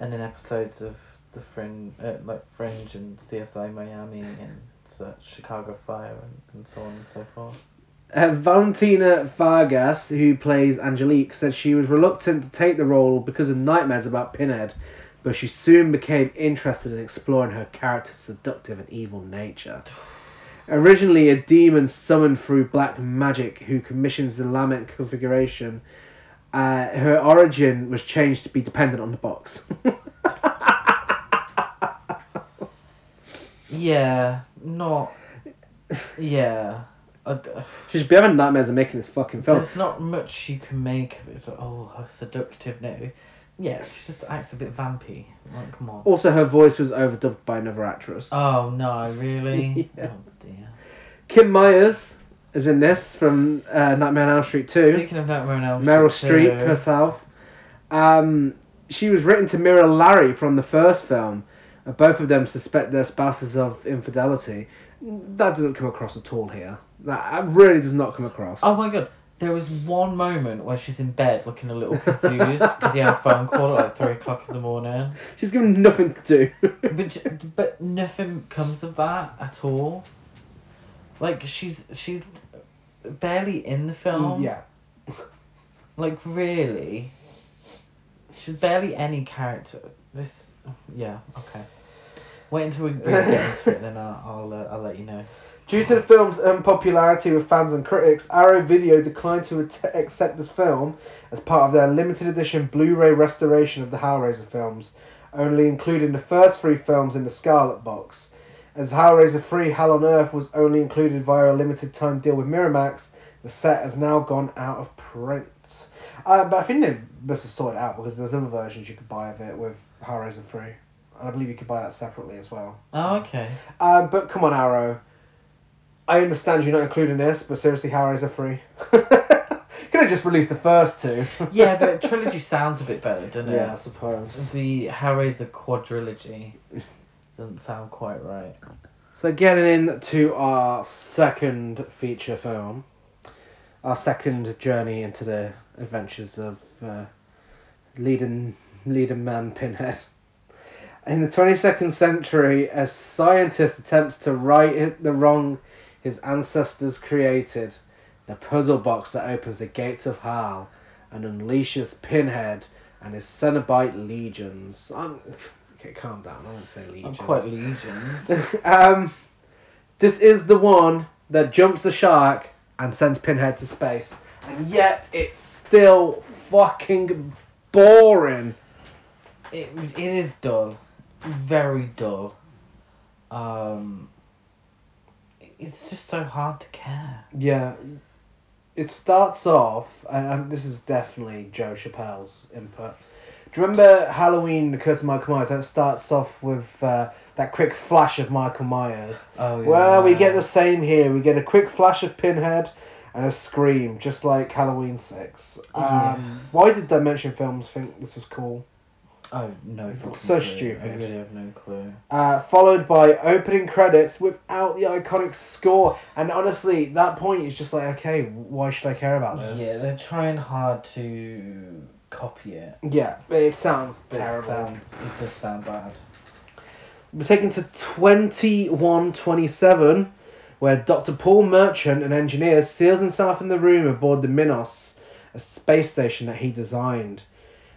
and then episodes of the Fringe, uh, like Fringe and CSI Miami and such, Chicago Fire and, and so on and so forth. Uh, Valentina Vargas, who plays Angelique, said she was reluctant to take the role because of nightmares about Pinhead, but she soon became interested in exploring her character's seductive and evil nature. Originally a demon summoned through black magic who commissions the Lament configuration, uh, her origin was changed to be dependent on the box. [LAUGHS] Yeah, not. Yeah. She's be having nightmares and making this fucking film. There's not much you can make of it. Oh, her seductive no. Yeah, she just acts a bit vampy. Like, come on. Also, her voice was overdubbed by another actress. Oh no, really? [LAUGHS] Yeah. Oh dear. Kim Myers is in this from uh, Nightmare on Elm Street 2. Speaking of Nightmare on Elm Street Meryl Street, Streep herself. Um, she was written to mirror Larry from the first film. Both of them suspect their spouses of infidelity. That doesn't come across at all here. That really does not come across. Oh my god, there was one moment where she's in bed looking a little confused because he had a phone call at like three o'clock in the morning. She's given nothing to do. [LAUGHS] But but nothing comes of that at all. Like she's she's barely in the film. Mm, yeah. Like really. She's barely any character. This yeah okay. Wait until we get into it, then I'll I'll, uh, I'll let you know. Due to the film's unpopularity with fans and critics, Arrow Video declined to accept this film as part of their limited edition Blu-ray restoration of the Hellraiser films, only including the first three films in the Scarlet Box. As Hellraiser 3 Hell on Earth was only included via a limited time deal with Miramax, the set has now gone out of print. Uh, but I think they must have sorted out because there's other versions you could buy of it with Hellraiser 3. And I believe you could buy that separately as well. Oh okay. Um, but come on, Arrow. I understand you're not including this, but seriously, Hellraiser free. [LAUGHS] Can Could have just released the first two. yeah, but [LAUGHS] trilogy sounds a bit better, doesn't it? yeah, I suppose. The Hellraiser quadrilogy doesn't sound quite right. So getting into our second feature film, our second journey into the adventures of uh, leading leading man Pinhead. In the twenty second century, a scientist attempts to right the wrong his ancestors created, the puzzle box that opens the gates of hell and unleashes Pinhead and his Cenobite legions. I'm, okay, calm down. I won't say I'm legions. quite legions. [LAUGHS] um, this is the one that jumps the shark and sends Pinhead to space, and yet it's still fucking boring. it, it is dull. Very dull. Um, it's just so hard to care. Yeah, it starts off, and this is definitely Joe Chappelle's input. Do you remember Halloween, The Curse of Michael Myers? That starts off with uh, that quick flash of Michael Myers. Oh yeah. Well, we get the same here. We get a quick flash of Pinhead and a scream, just like Halloween 6. Um, Yes. Why did Dimension Films think this was cool? Oh no. So clue. I stupid. really have no clue. Uh, followed by opening credits without the iconic score. And honestly, that point is just like, okay, why should I care about this? Yeah, they're trying hard to copy it. Yeah, it sounds but terrible. It sounds. It does sound bad. We're taken to 2127, where Dr. Paul Merchant, an engineer, seals himself in the room aboard the Minos, a space station that he designed.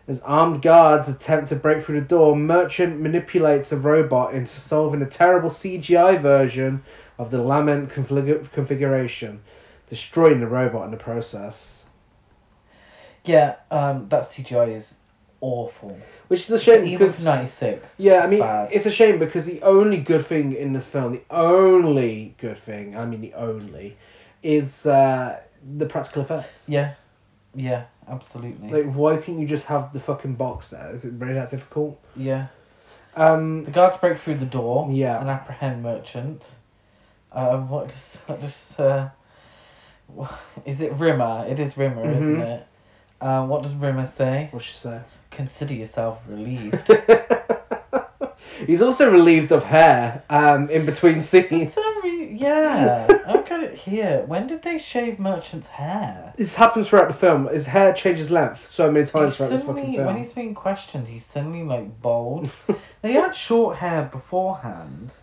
As armed guards attempt to break through the door, Merchant manipulates a robot into solving a terrible CGI version of the Lament config- configuration, destroying the robot in the process. Yeah. Um. That CGI is awful. Which is a shame Even because ninety six. Yeah, I mean, bad. it's a shame because the only good thing in this film, the only good thing, I mean the only, is uh, the practical effects. Yeah. Yeah. Absolutely. Like, why can't you just have the fucking box there? Is it really that difficult? yeah. Um, The guards break through the door. Yeah. And apprehend merchant. Um. What does what does uh. Is it Rimmer? It is Rimmer, isn't Mhm. it? Um. What does Rimmer say? what's she say? Consider yourself relieved. [LAUGHS] He's also relieved of hair um, in between scenes. Yeah. I've got it here. When did they shave Merchant's hair? This happens throughout the film. His hair changes length so many times He's throughout this fucking suddenly, film. when he's being questioned, he's suddenly like bald. [LAUGHS] they had short hair beforehand,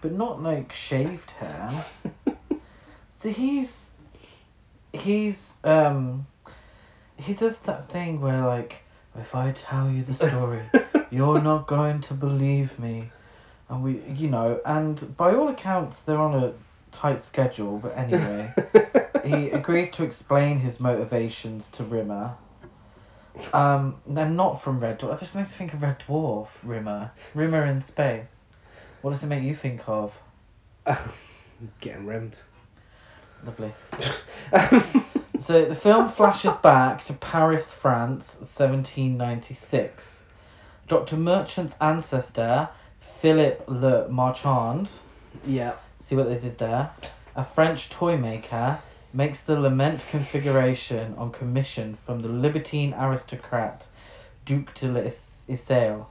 but not like shaved hair. So he's he's um he does that thing where like if I tell you the story, you're not going to believe me, and we you know and by all accounts they're on a tight schedule. But anyway [LAUGHS] he agrees to explain his motivations to Rimmer. Um, they're not from Red Dwarf. That just makes me think of Red Dwarf, Rimmer. Rimmer in space. What does it make you think of? [LAUGHS] Getting rimmed. Lovely. [LAUGHS] So the film flashes back to Paris, France, 1796. Dr. Merchant's ancestor, Philippe Le Marchand, yeah. see what they did there, a French toy maker, makes the lament configuration on commission from the libertine aristocrat Duc de l'Isle.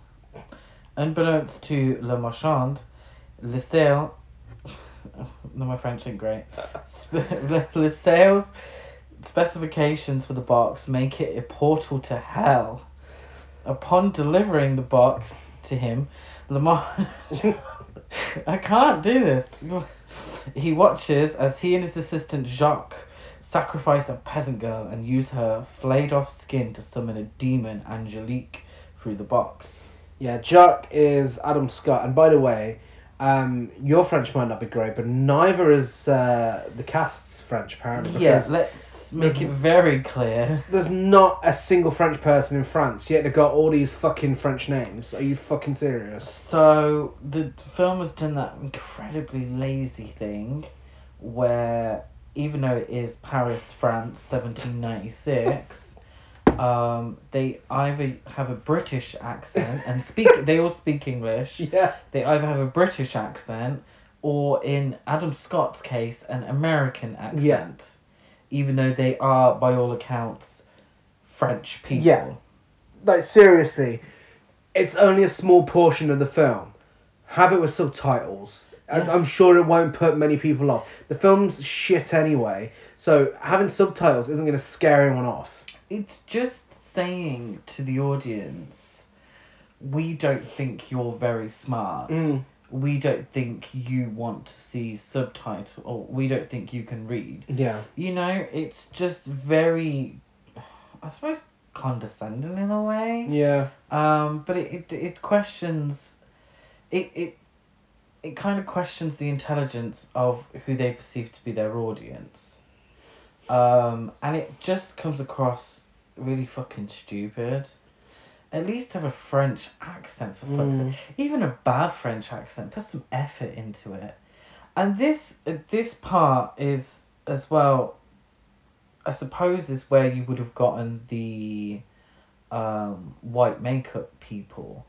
Unbeknownst to Le Marchand, L'Isle, [LAUGHS] no, my French ain't great. Sp- [LAUGHS] L'Isle's specifications for the box make it a portal to hell. Upon delivering the box to him, Lamar. [LAUGHS] I can't do this. He watches as he and his assistant Jacques sacrifice a peasant girl and use her flayed off skin to summon a demon, Angelique, through the box. Yeah, Jacques is Adam Scott, and by the way, um, your French might not be great, but neither is uh, the cast's French apparently. Yeah, Because let's make it very clear. there's not a single French person in France, yet they've got all these fucking French names. Are you fucking serious? So the film has done that incredibly lazy thing where even though it is Paris, France, seventeen ninety six, um, they either have a British accent and speak [LAUGHS] they all speak English. Yeah. They either have a British accent or in Adam Scott's case an American accent. Even though they are, by all accounts, French people. Yeah. Like seriously, it's only a small portion of the film. Have it with subtitles. I- Yeah. I'm sure it won't put many people off. The film's shit anyway, so having subtitles isn't going to scare anyone off. It's just saying to the audience, we don't think you're very smart. Mm. We don't think you want to see subtitle, or we don't think you can read. Yeah. You know, it's just very, I suppose, condescending in a way. Yeah. Um, but it, it, it questions, it, it, it kind of questions the intelligence of who they perceive to be their audience. Um, and it just comes across really fucking stupid. At least have a French accent for fuck's Mm. sake. Even a bad French accent, put some effort into it. And this uh, this part is as well. I suppose is where you would have gotten the um, white makeup people.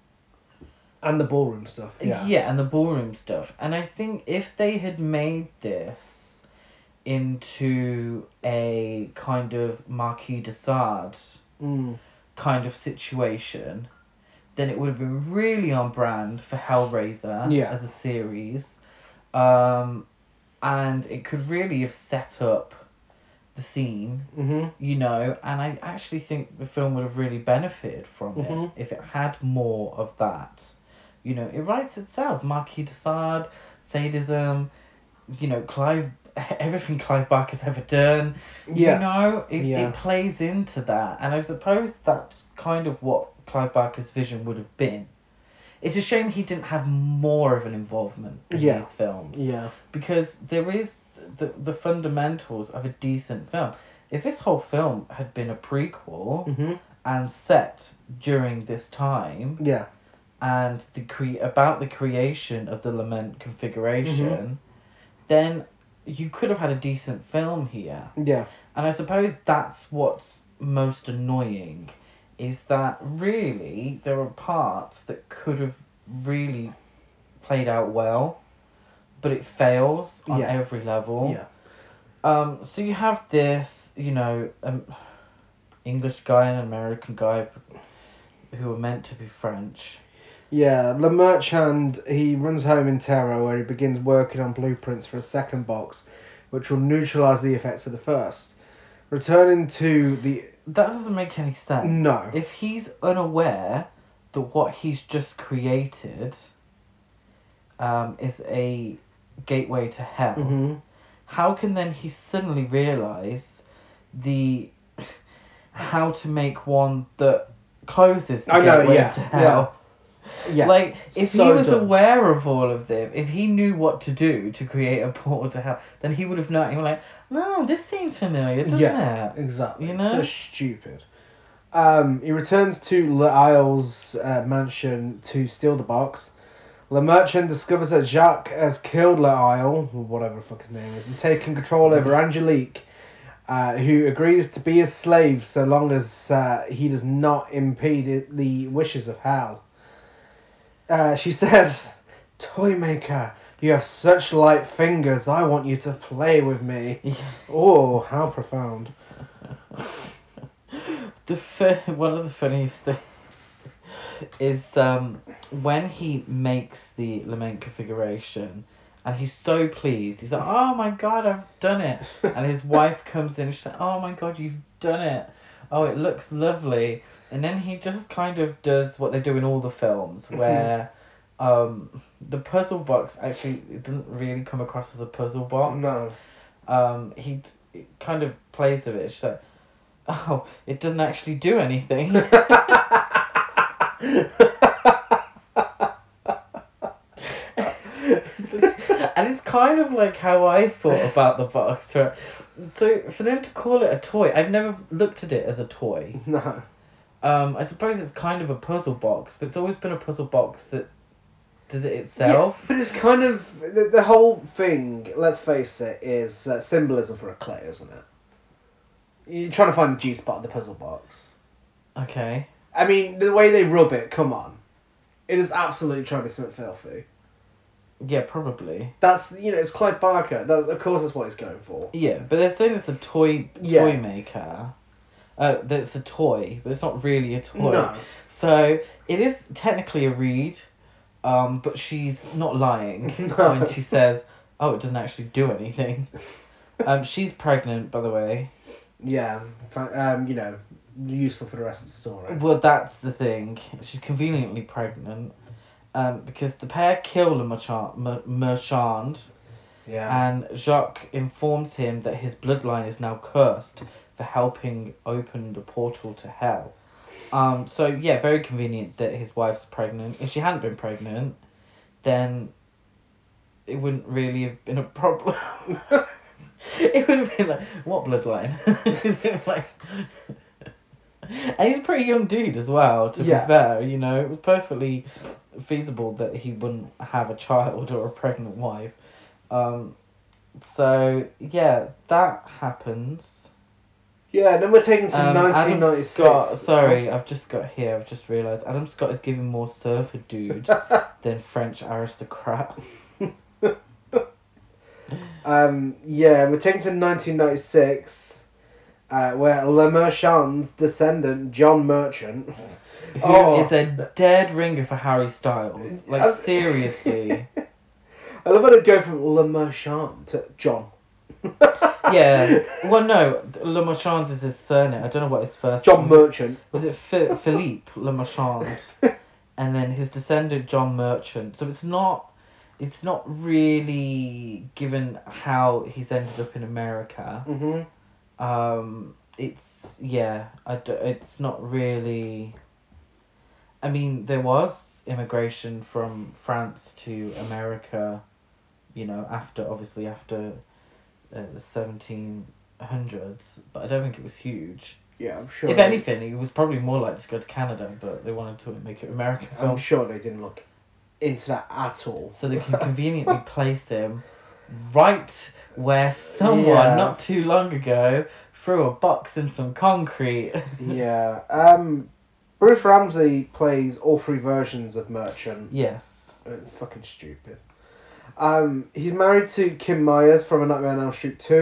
And the ballroom stuff. Yeah. and the ballroom stuff. And I think if they had made this into a kind of Marquis de Sade Mm. Kind of situation, then it would have been really on brand for Hellraiser Yeah. as a series. Um, and it could really have set up the scene, Mm-hmm. you know, and I actually think the film would have really benefited from it Mhm. if it had more of that. You know, it writes itself. Marquis de Sade, sadism, you know, Clive, [LAUGHS] everything Clive Barker's ever done. Yeah. You know, it, Yeah. it plays into that. And I suppose that's kind of what Clive Barker's vision would have been. It's a shame he didn't have more of an involvement in Yeah. these films. Yeah. Because there is the, the fundamentals of a decent film. If this whole film had been a prequel Mm-hmm. and set during this time, Yeah. and the cre- about the creation of the lament configuration, Mm-hmm. then you could have had a decent film here. Yeah. And I suppose that's what's most annoying is that really there are parts that could have really played out well, but it fails on Yeah. every level. Yeah. Um, so you have this, you know, um, English guy and American guy who are meant to be French. Yeah, Le Marchand, he runs home in terror where he begins working on blueprints for a second box, which will neutralise the effects of the first. Returning to the. That doesn't make any sense. No. If he's unaware that what he's just created um, is a gateway to hell, Mhm. how can then he suddenly realise the [LAUGHS] how to make one that closes the I know, gateway yeah, to hell? Yeah. Like if he was dumb. aware of all of this, if he knew what to do to create a portal to hell, then he would have known. He would like, no, this seems familiar, doesn't Yeah. it? Exactly. You know? So stupid. Um, he returns to Le Isle's uh, mansion to steal the box. Le Merchant discovers that Jacques has killed Le Isle, or whatever the fuck his name is, and taken control over [LAUGHS] Angelique, uh, who agrees to be his slave so long as uh, he does not impede it- the wishes of Hal. Uh, she says, Toymaker, you have such light fingers, I want you to play with me. [LAUGHS] Oh, how profound. [LAUGHS] The fir- one of the funniest things is um, when he makes the lament configuration and he's so pleased. He's like, "Oh my god, I've done it!" [LAUGHS] And his wife comes in. and She's like, "Oh my god, you've done it! Oh, it looks lovely." And then he just kind of does what they do in all the films, where um, the puzzle box actually it doesn't really come across as a puzzle box No. um, he d- kind of plays with it. It's like, oh, it doesn't actually do anything. [LAUGHS] and it's kind of like how I thought about the box. Right? So for them to call it a toy, I've never looked at it as a toy. no. Um, I suppose it's kind of a puzzle box, but it's always been a puzzle box that does it itself. Yeah, but it's kind of the, the whole thing. Let's face it, is uh, symbolism for a clay, isn't it? You're trying to find the G spot of the puzzle box. Okay. I mean, the way they rub it. Come on, it is absolutely trying to be something filthy. Yeah, probably. That's you know it's Clive Barker. That's of course that's what he's going for. Yeah, but they're saying it's a toy Yeah. toy maker. Uh, that it's a toy, but it's not really a toy. No. So it is technically a read, um, but she's not lying No. [LAUGHS] when she says, "Oh, it doesn't actually do anything." [LAUGHS] um, she's pregnant, by the way. Yeah. Um. You know, useful for the rest of the story. Well, that's the thing. She's conveniently pregnant, um, because the pair kill Le Marchand, Mer- Marchand Yeah. and Jacques informs him that his bloodline is now cursed for helping open the portal to hell. Um, so yeah, very convenient that his wife's pregnant. If she hadn't been pregnant, then it wouldn't really have been a problem. [LAUGHS] it would have been like, what bloodline? [LAUGHS] like, and he's a pretty young dude as well. To Yeah. be fair, you know, it was perfectly feasible that he wouldn't have a child or a pregnant wife. Um, so yeah, that happens. Yeah. Then we're taken to Um, Adam 1996. Scott, sorry, I've just got here. I've just realised Adam Scott is giving more surfer dude [LAUGHS] than French aristocrat. [LAUGHS] Um, yeah, we're taken to 1996, uh, where Le Marchand's descendant, John Merchant, Who is Oh. a dead ringer for Harry Styles? [LAUGHS] Like seriously. I love how they go from Le Marchand to John. [LAUGHS] yeah. Well, no, Le Marchand is his surname. I don't know what his first. John was it- Merchant. Was it Phi- [LAUGHS] Philippe Le Marchand? and then his descendant John Merchant. So it's not it's not really given how he's ended up in America. hmm Um it's yeah, I d- it's not really I mean there was immigration from France to America, you know, after obviously after uh, the 1700s, but I don't think it was huge. Yeah, I'm sure. If anything, he was probably more likely to go to Canada, but they wanted to make it American I'm film, sure they didn't look into that at all. so they can [LAUGHS] conveniently place him right where someone Yeah. not too long ago threw a box in some concrete. [LAUGHS] yeah. Um, Bruce Ramsay plays all three versions of Merchant. yes. It's fucking stupid. Um, he's married to Kim Myers from A Nightmare on Elm Street 2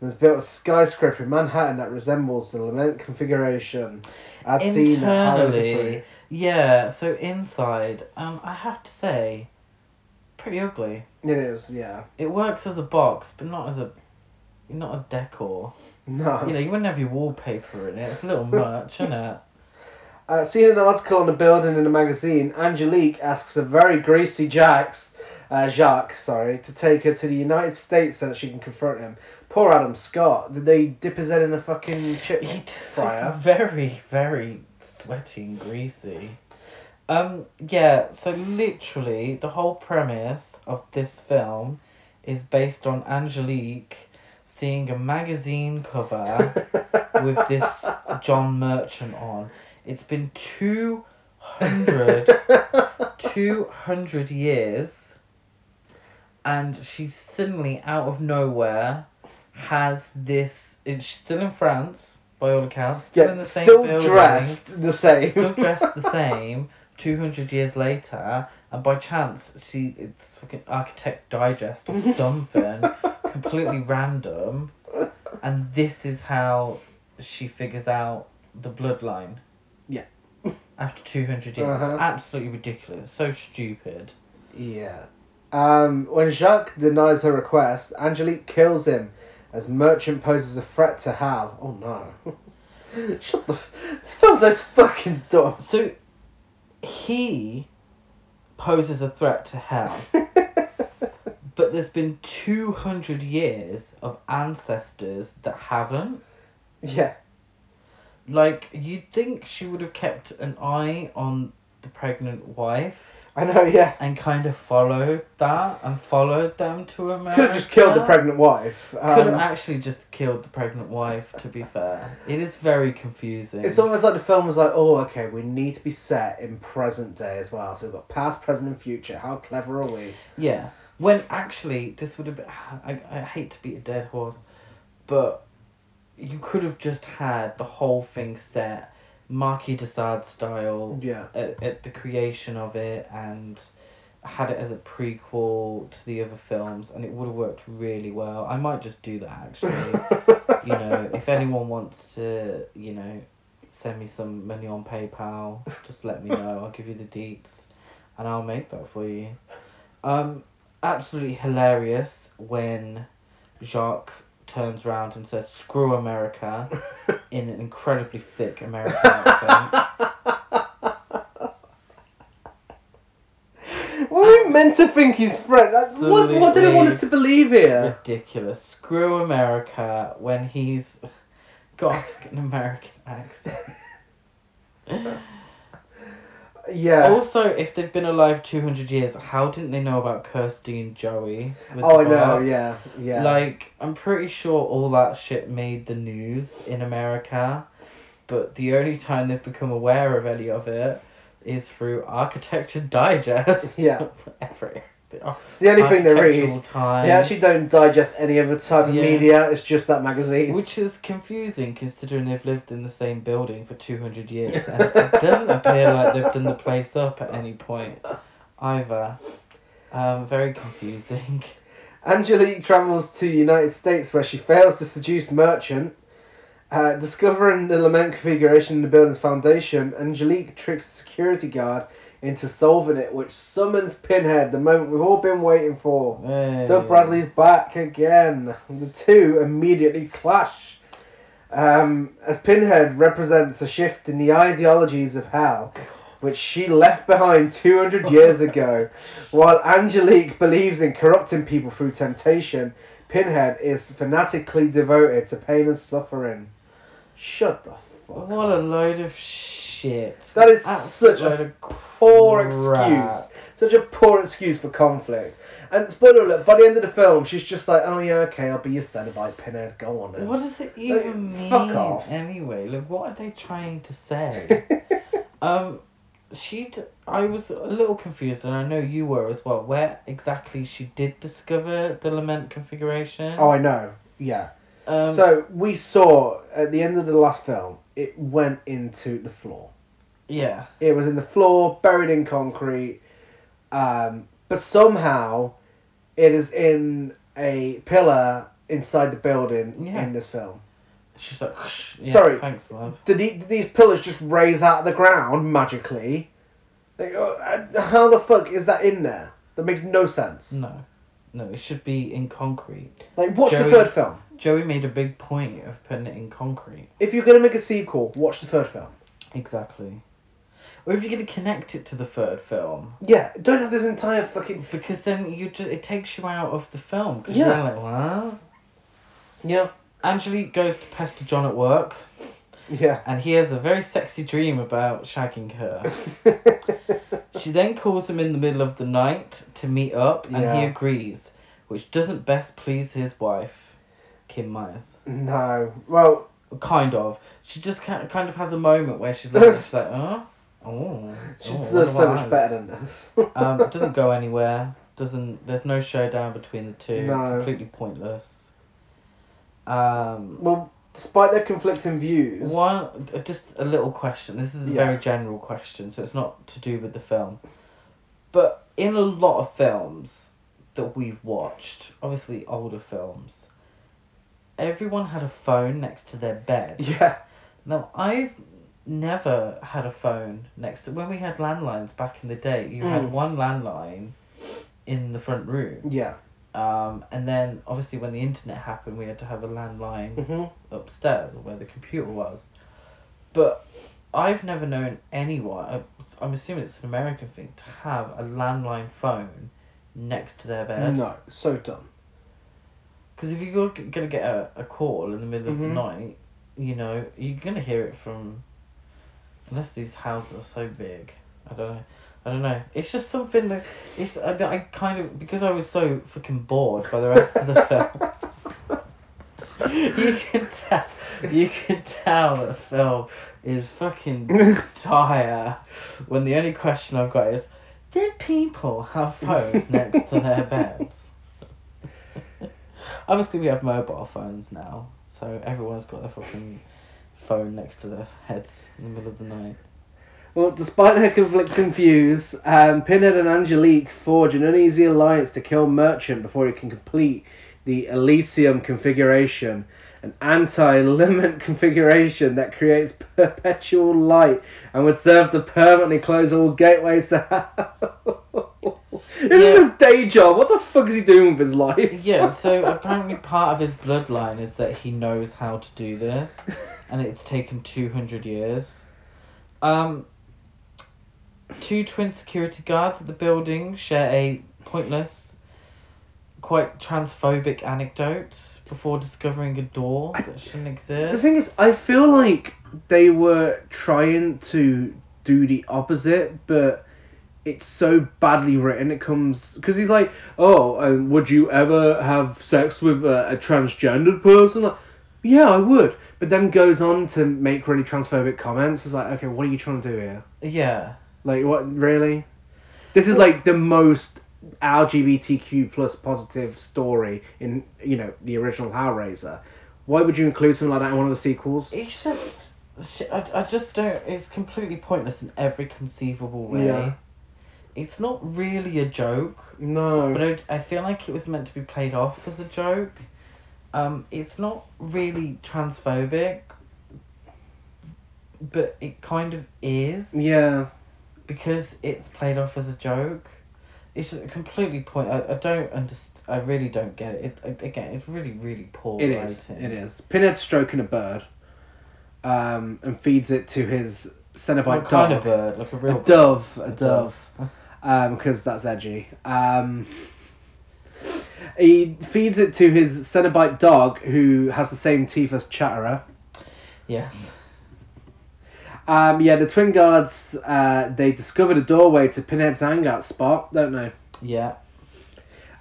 and has built a skyscraper in Manhattan that resembles the Lament configuration as seen at Internally, Free. yeah. So inside, um, I have to say, pretty ugly. It is, yeah. It works as a box, but not as a, not as decor. No. You know, you wouldn't have your wallpaper in it. It's a little [LAUGHS] much, isn't it? Uh, seeing an article on the building in a magazine, Angelique asks a very greasy Jax, uh, Jacques, sorry, to take her to the United States so that she can confront him. Poor Adam Scott. Did they dip his head in a fucking chip He fryer? very, very sweaty and greasy. Um, yeah, so literally the whole premise of this film is based on Angelique seeing a magazine cover [LAUGHS] with this John Merchant on. It's been 200, [LAUGHS] 200 years, and she suddenly, out of nowhere, has this. It's still in France, by all accounts, still in the same still building, dressed the same. still dressed the [LAUGHS] same. Two hundred years later, and by chance, she it's fucking Architect Digest or [LAUGHS] something, completely random, and this is how she figures out the bloodline. Yeah. After two hundred years, Uh-huh. absolutely ridiculous, so stupid. Yeah. Um, when Jacques denies her request, Angelique kills him as Merchant poses a threat to Hal. Oh no. [LAUGHS] Shut the. F- this film's so fucking dumb. So, he poses a threat to Hal. [LAUGHS] But there's been 200 years of ancestors that haven't. yeah. Like, you'd think she would have kept an eye on the pregnant wife I know, yeah. and kind of followed that and followed them to America. Could have just killed the pregnant wife. Could have Um, actually just killed the pregnant wife, to be fair. It is very confusing. it's almost like the film was like, oh, okay, we need to be set in present day as well. So we've got past, present, and future. How clever are we? Yeah. When actually, this would have been. [SIGHS] I, I hate to beat a dead horse, but you could have just had the whole thing set Marquis de Sade style Yeah. at, at the creation of it and had it as a prequel to the other films, and it would have worked really well. I might just do that actually. [LAUGHS] you know, if anyone wants to, you know, send me some money on PayPal, just let me [LAUGHS] know. I'll give you the deets, and I'll make that for you. Um, absolutely hilarious when Jacques turns around and says "Screw America" [LAUGHS] in an incredibly thick American accent. [LAUGHS] What are we meant to think he's French? Like, What, what do they want us to believe here? Ridiculous. Screw America when he's [LAUGHS] got an American accent. Yeah. Also, if they've been alive 200 years, how didn't they know about Kirsty and Joey? with Oh, I know. Yeah. Yeah. Like, I'm pretty sure all that shit made the news in America, but the only time they've become aware of any of it is through Architecture Digest. Yeah. [LAUGHS] Whatever. It's the only thing they read. Times. They actually don't digest any other type of Yeah. media. It's just that magazine. Which is confusing considering they've lived in the same building for 200 years [LAUGHS] and it doesn't appear like they've done the place up at any point either. Um, very confusing. Angelique travels to United States where she fails to seduce Merchant. Uh, discovering the lament configuration in the building's foundation, Angelique tricks a security guard into solving it, which summons Pinhead, the moment we've all been waiting for. Hey. Doug Bradley's back again. The two immediately clash. Um, as Pinhead represents a shift in the ideologies of hell, which she left behind 200 years [LAUGHS] ago, while Angelique believes in corrupting people through temptation, Pinhead is fanatically devoted to pain and suffering. Shut the fuck What a load of shit. That is Absolute such a poor crap. excuse. Such a poor excuse for conflict. And spoiler alert, by the end of the film, she's just like, oh yeah, okay, I'll be your Cenobite pinhead, go on then. What does it even mean? fuck off. Anyway, look, what are they trying to say? [LAUGHS] um, she. D- I was a little confused, and I know you were as well. Where exactly she did discover the lament configuration? oh, I know, yeah. Um, so we saw at the end of the last film, it went into the floor. yeah, It was in the floor, buried in concrete, um, but somehow it is in a pillar inside the building Yeah. in this film. she's like, yeah, Sorry. thanks, love. Did, the, did these pillars just raise out of the ground magically? Like, uh, how the fuck is that in there? That makes no sense. No, no, it should be in concrete. Like, watch Joey- the third film. Joey made a big point of putting it in concrete. If you're gonna make a sequel, watch the third film. Exactly. Or if you're gonna connect it to the third film, Yeah, don't have this entire fucking. because then you just it takes you out of the film. Yeah. You're like, what? Yeah. Angelique goes to pester John at work, Yeah. and he has a very sexy dream about shagging her. [LAUGHS] she then calls him in the middle of the night to meet up, and he agrees, which doesn't best please his wife, Kim Myers. no. Well, Kind of. She just kind kind of has a moment where she's like, [LAUGHS] she's like, oh, oh, she oh, deserves so much us?" better than this. Um, it [LAUGHS] doesn't go anywhere. Doesn't. There's no showdown between the two. No. Completely pointless. Um, well, despite their conflicting views. one uh, just a little question. This is a Yeah. very general question, so it's not to do with the film. But in a lot of films that we've watched, obviously older films, everyone had a phone next to their bed. Yeah. Now I've never had a phone next to when we had landlines back in the day. You Mm. had one landline in the front room, Yeah. um, and then obviously when the internet happened, we had to have a landline hmm upstairs where the computer was. But I've never known anyone. I'm assuming it's an American thing to have a landline phone next to their bed. No, so dumb. Because if you're gonna get a, a call in the middle of Mhm. the night, you know, you're gonna hear it from. Unless these houses are so big, I don't know. I don't know. It's just something that it's that I kind of because I was so fucking bored by the rest of the [LAUGHS] film. you can tell. You can tell that the film is fucking dire when the only question I've got is, did people have phones next to their [LAUGHS] beds? Obviously, we have mobile phones now, so everyone's got their fucking phone next to their heads in the middle of the night. Well, despite their conflicting views, um, Pinhead and Angelique forge an uneasy alliance to kill Merchant before he can complete the Elysium configuration, an anti-Lament [LAUGHS] configuration that creates perpetual light and would serve to permanently close all gateways to hell. [LAUGHS] this Yeah. is his day job. What the fuck is he doing with his life? Yeah, so [LAUGHS] apparently part of his bloodline is that he knows how to do this, [LAUGHS] and it's taken 200 years. Um, two twin security guards at the building share a pointless, quite transphobic anecdote before discovering a door that shouldn't exist. The thing is, I feel like they were trying to do the opposite, but it's so badly written. It comes because he's like, "Oh, and would you ever have sex with a, a transgendered person?" Like, yeah, I would. But then goes on to make really transphobic comments. It's like, okay, what are you trying to do here? yeah. Like, what really? This is like the most LGBTQ plus positive story in you know the original Hellraiser. Why would you include something like that in one of the sequels? It's just. I, I just don't. It's completely pointless in every conceivable way. Yeah. It's not really a joke. No. But I, I feel like it was meant to be played off as a joke. Um, it's not really transphobic, but it kind of is yeah. because it's played off as a joke. It's just completely point. I, I don't understand. I really don't get it. it. Again, it's really really poor It writing. is. It is. Pinhead stroking a bird, um, and feeds it to his Cenobite What kind of bird? Like a real a bird? dove. A dove. Dove. Um, because that's edgy. Um, he feeds it to his Cenobite dog, who has the same teeth as Chatterer. Yes. Um, yeah, the twin guards. Uh, they discovered a doorway to Pinhead's hangout spot, don't they? Yeah.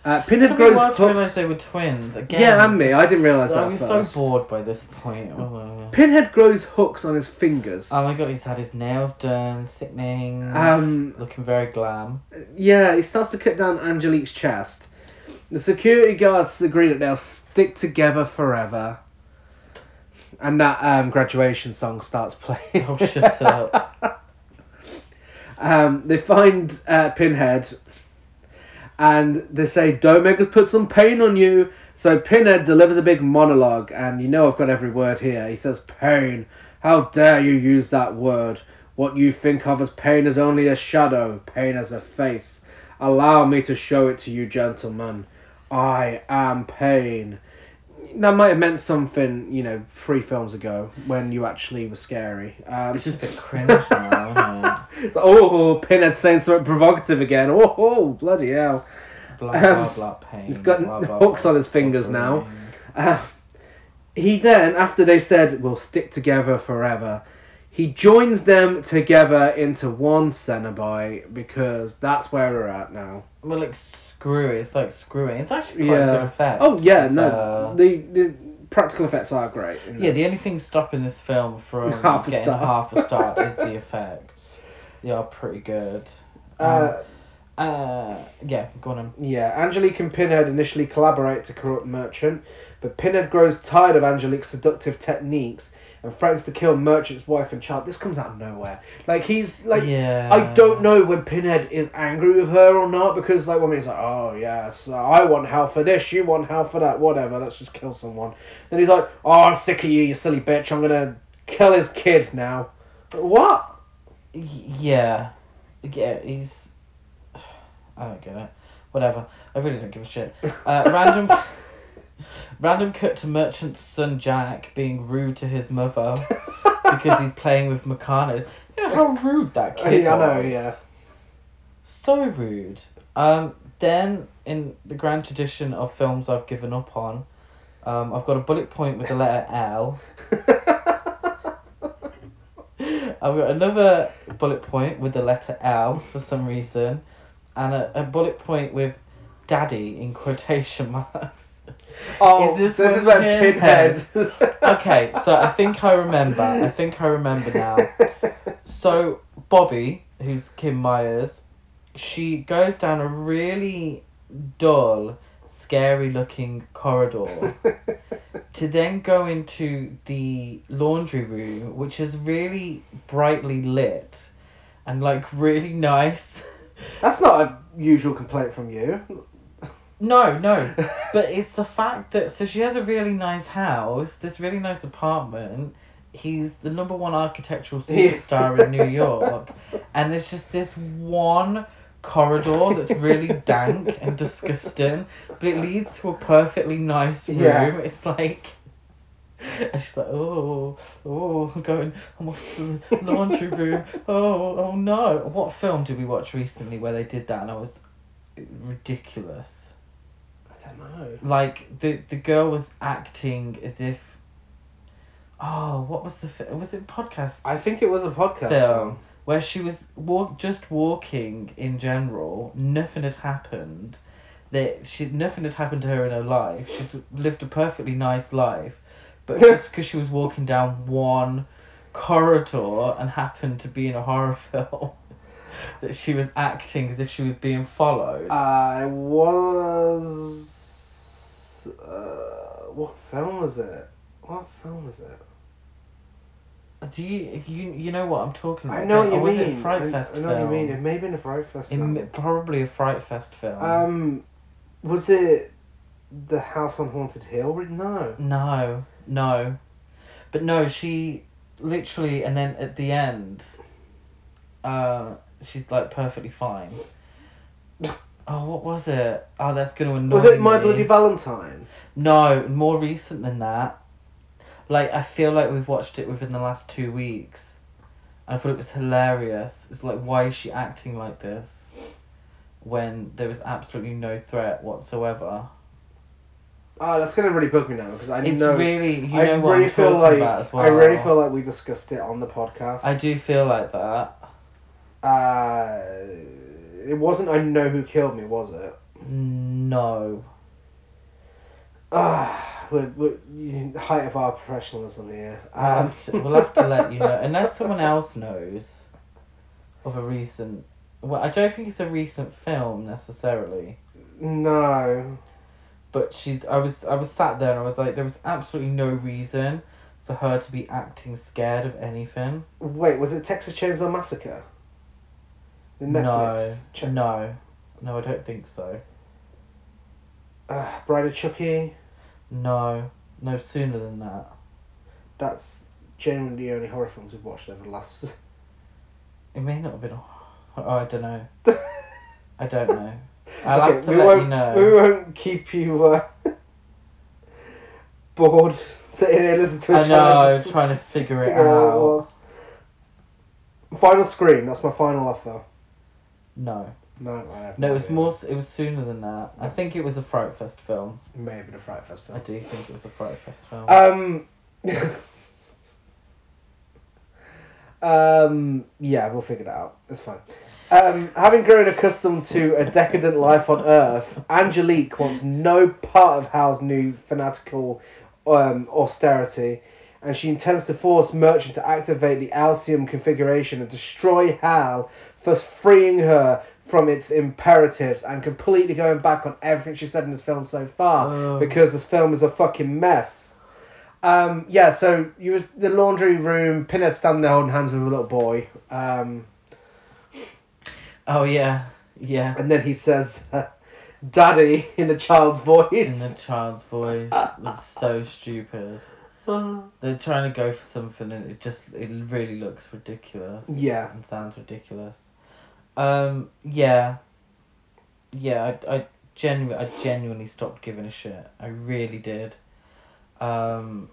Uh, Pinhead grows realised they were twins again. yeah, and me. I didn't realize I that was first. so bored by this point. Oh. Pinhead grows hooks on his fingers. Oh my god, he's had his nails done, sickening, Um, looking very glam. yeah, he starts to cut down Angelique's chest. The security guards agree that they'll stick together forever. And that um, graduation song starts playing. Oh, shut up. [LAUGHS] um, they find uh, Pinhead and they say, Don't make us put some pain on you. So Pinhead delivers a big monologue, and you know I've got every word here. He says, Pain. How dare you use that word? What you think of as pain is only a shadow, pain as a face. Allow me to show it to you, gentlemen. I am pain. That might have meant something, you know, three films ago when you actually were scary. Um, It's just a bit cringe now, [LAUGHS] it's like, oh, Pinhead saying something provocative again. Oh, oh bloody hell. Blah, blah, Um, blah, pain. he's got blah, blah, hooks blah, on his fingers now. Uh, he then, after they said, we'll stick together forever, he joins them together into one Cenobite because that's where we're at now. Well, like, screw it. It's like screwing. It's actually quite a good effect. Oh, yeah, no. Uh, the, the practical effects are great. Yeah, the only thing stopping this film from [LAUGHS] Half getting star. half a star [LAUGHS] is the effects. They are pretty good. Um, Uh, uh, yeah, go on. Yeah, Angelique and Pinhead initially collaborate to corrupt Merchant, but Pinhead grows tired of Angelique's seductive techniques and threatens to kill Merchant's wife and child. This comes out of nowhere. Like he's like yeah. I don't know when Pinhead is angry with her or not because like when he's like, oh yes, I want hell for this, you want hell for that, whatever. Let's just kill someone. Then he's like, oh, I'm sick of you, you silly bitch. I'm gonna kill his kid now. What? Yeah. Yeah, he's. [SIGHS] I don't get it. Whatever. I really don't give a shit. Uh, random. [LAUGHS] random cut to Merchant's son Jack being rude to his mother because he's [LAUGHS] playing with Meccano's. You know how rude that kid Yeah, I know, was? yeah. So rude. Um, then, in the grand tradition of films I've given up on, um, I've got a bullet point with the letter L. [LAUGHS] I've got another bullet point with the letter L for some reason, and a, a bullet point with daddy in quotation [LAUGHS] marks. [LAUGHS] oh, Is this this is when Pinhead- Pinhead. Okay, so I think I remember. I think I remember now. [LAUGHS] So Bobby, who's Kim Myers, she goes down a really dull, scary looking corridor [LAUGHS] to then go into the laundry room, which is really brightly lit. and like really nice. That's not a usual complaint from you. No, no, but it's the fact that so she has a really nice house, this really nice apartment. He's the number one architectural superstar in New York, [LAUGHS] and it's just this one corridor that's really dank and disgusting, but it leads to a perfectly nice room. Yeah. It's like. And she's like, oh, oh, I'm going, I'm off to the laundry room. Oh, oh no. What film did we watch recently where they did that and I was ridiculous? Know. like the the girl was acting as if oh what was the fi- was it podcast I think it was a podcast Film. film. where she was walk just walking in general nothing had happened that she nothing had happened to her in her life she lived a perfectly nice life but [LAUGHS] just because she was walking down one corridor and happened to be in a horror [LAUGHS] film that she was acting as if she was being followed I was. Uh, what film was it? What film was it? Do you you you know what I'm talking about? I know what you or was mean. it Fright I, Fest I know film? what you mean. It may have been a Fright Fest It film. probably a Fright Fest film. Um, was it the House on Haunted Hill? No. no, no, but no. She literally, and then at the end, uh, she's like perfectly fine. [LAUGHS] Oh, what was it? Oh, that's gonna annoy Was it My me. Bloody Valentine? No, more recent than that. Like I feel like we've watched it within the last two weeks. And I thought it was hilarious. It's like why is she acting like this? When there was absolutely no threat whatsoever. Oh, that's gonna really bug me now because I It's know. really you I know what really I'm feel like about as well. I really feel like we discussed it on the podcast. I do feel like that. Uh, it wasn't. I know who killed me, was it? No. Ah, we're, we're height of our professionalism here. We'll Um, have [LAUGHS] to, we'll have to let you know unless someone else knows of a recent well, I don't think it's a recent film necessarily. no. but she's I was I was sat there and I was like there was absolutely no reason for her to be acting scared of anything. Wait, was it Texas Chainsaw Massacre? The Netflix. No, no, no, I don't think so. Uh, Bride of Chucky. No, no sooner than that. That's genuinely the only horror films we've watched over the last. [LAUGHS] It may not have been. Oh, I don't know. [LAUGHS] I don't know. I'll Okay, have to let you know. We won't keep you uh, [LAUGHS] bored sitting here listening to I know, other just trying to figure it figure out it out. was. Final screen. That's my final offer. No, No, I have no, it was idea. more. It was sooner than that. I That's- think it was a Fright Fest film. It may have been a Fright Fest I film. do think it was a Fright Fest film. Um. [LAUGHS] um. Yeah, we'll figure it out. It's fine. Um, having grown accustomed to a decadent life on Earth, Angelique wants no part of Hal's new fanatical um, austerity, and she intends to force Merchant to activate the Elysium configuration and destroy Hal, thus freeing her from its imperatives and completely going back on everything she said in this film so far Oh. because this film is a fucking mess. Um, yeah, so you was the laundry room, Pinhead standing there holding hands with a little boy. Um, oh yeah, yeah. and then he says, [LAUGHS] "Daddy" in a child's voice. In a child's voice, it's so [LAUGHS] stupid. They're trying to go for something, and it just it really looks ridiculous. yeah, and sounds ridiculous. Um, yeah, yeah. I, I genuinely, I genuinely stopped giving a shit. I really did. Um,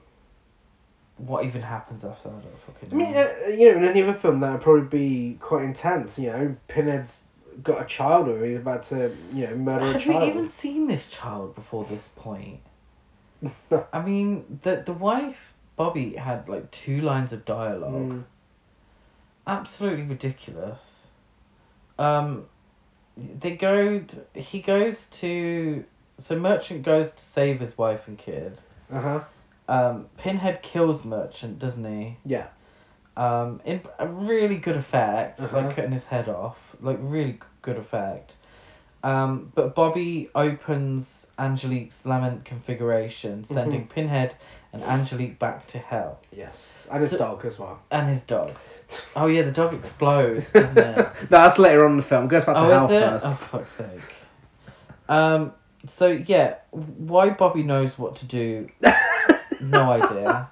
what even happens after that? I don't fucking I mean, uh, you know, in any other film that would probably be quite intense. You know, Pinhead's got a child or. He's about to, you know, murder a Have child. we even seen this child before this point? [LAUGHS] I mean, the the wife Bobby had like two lines of dialogue. Mm. absolutely ridiculous. Um, they go. t- He goes to. So Merchant goes to save his wife and kid. Uh huh. Um, Pinhead kills Merchant, doesn't he? Yeah. Um, in a really good effect, Uh-huh. like cutting his head off, like really good effect. Um, but Bobby opens Angelique's lament configuration, Mm-hmm. sending Pinhead and Angelique back to hell, Yes, and his So- dog as well. and his dog. [LAUGHS] Oh yeah, the dog explodes, doesn't it? [LAUGHS] no, that's later on in the film. It goes back to oh, hell first. Oh, fuck's sake. Um. So yeah, why Bobby knows what to do? [LAUGHS] No idea.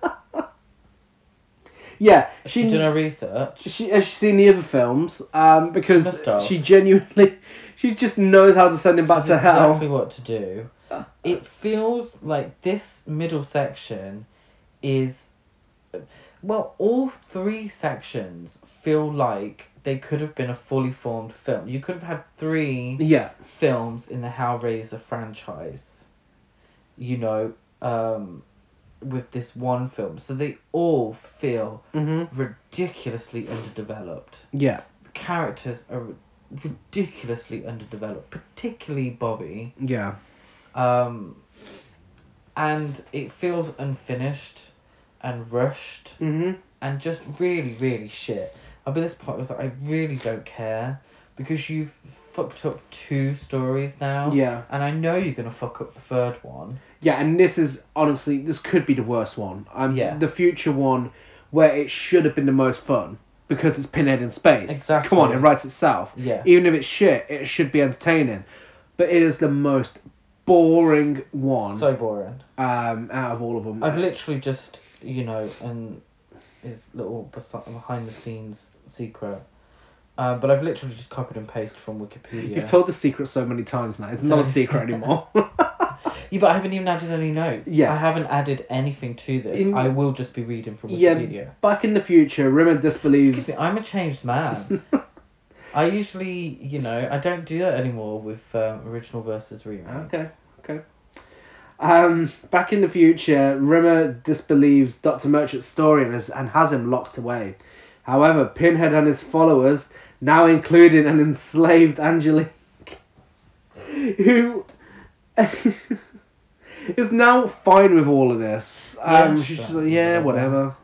Yeah, She she did her research. she has she seen the other films um because She she genuinely she just knows how to send him back to hell. Exactly what to do. It feels like this middle section is, well, all three sections feel like they could have been a fully formed film. You could have had three Yeah. films in the Hellraiser franchise. You know, um, with this one film, so they all feel Mm-hmm. ridiculously underdeveloped. Yeah. Characters are ridiculously underdeveloped, particularly Bobby. Yeah. Um, and it feels unfinished and rushed Mm-hmm. and just really, really shit. I'll be this point I was like, I really don't care because you've fucked up two stories now. Yeah. And I know you're gonna fuck up the third one. Yeah, and this is honestly this could be the worst one. Um, Yeah. The future one, where it should have been the most fun because it's Pinhead in space. Exactly. Come on, it writes itself. Yeah. Even if it's shit, it should be entertaining. But it is the most boring one So boring. um, out of all of them. I've literally just, you know, and his little behind the scenes secret. Uh, but I've literally just copied and pasted from Wikipedia. You've told the secret so many times now. It's not a secret [LAUGHS] anymore. [LAUGHS] Yeah, but I haven't even added any notes. Yeah. I haven't added anything to this. In- I will just be reading from Yeah, Wikipedia. Back in the future, Rimmer disbelieves. Excuse me, I'm a changed man. [LAUGHS] I usually, you know, I don't do that anymore with um, original versus remake. Okay, okay. Um, back in the future, Rimmer disbelieves Dr. Merchant's story and has, and has him locked away. However, Pinhead and his followers, now including an enslaved Angelique, [LAUGHS] who [LAUGHS] is now fine with all of this. Um, Yeah, she's just like, yeah, whatever.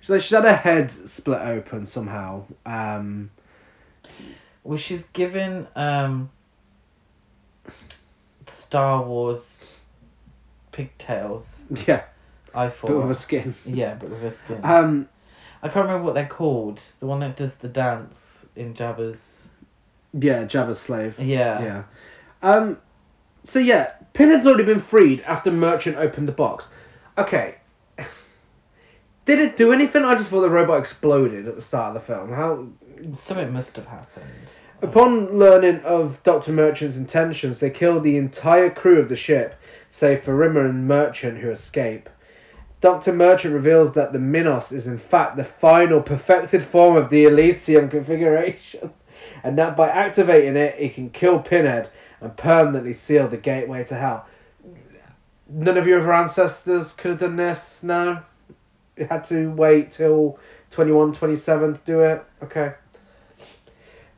She's like, she's had her head split open somehow. Um, Well, she's given um, Star Wars pigtails. yeah, I thought. but with a skin. Yeah, but with a skin. Um, I can't remember what they're called. The one that does the dance in Jabba's. yeah, Jabba's slave. Yeah. Yeah. Um. So yeah, Pinhead's already been freed after Merchant opened the box. Okay. Did it do anything? I just thought the robot exploded at the start of the film. How? Something must have happened. Upon learning of Doctor Merchant's intentions, they kill the entire crew of the ship, save for Rimmer and Merchant, who escape. Doctor Merchant reveals that the Minos is in fact the final perfected form of the Elysium configuration, and that by activating it, it can kill Pinhead and permanently seal the gateway to hell. None of your other ancestors could have done this, no? You had to wait till 21, 27 to do it? Okay.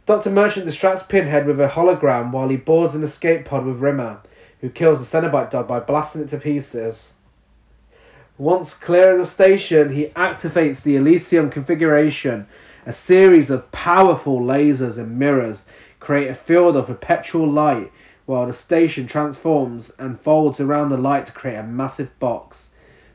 Dr. Merchant distracts Pinhead with a hologram while he boards an escape pod with Rimmer, who kills the Cenobite dog by blasting it to pieces. Once clear of the station, he activates the Elysium configuration. A series of powerful lasers and mirrors create a field of perpetual light, while the station transforms and folds around the light to create a massive box.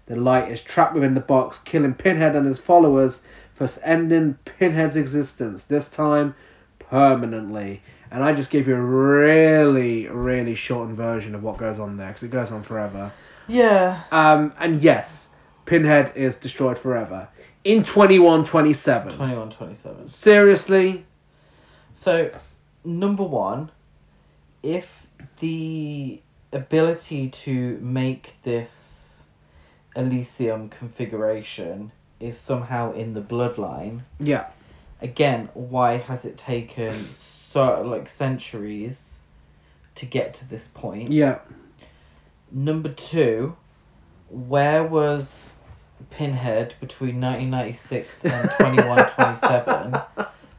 The light is trapped within the box, killing Pinhead and his followers, thus ending Pinhead's existence, this time permanently. And I just gave you a really, really shortened version of what goes on there, because it goes on forever. Yeah. Um, and yes, Pinhead is destroyed forever. In 2127. 21, 27. Seriously? So, number one, if the ability to make this Elysium configuration is somehow in the bloodline, Yeah. again, why has it taken so like centuries to get to this point? Yeah. Number two, where was Pinhead between 1996 and 2127?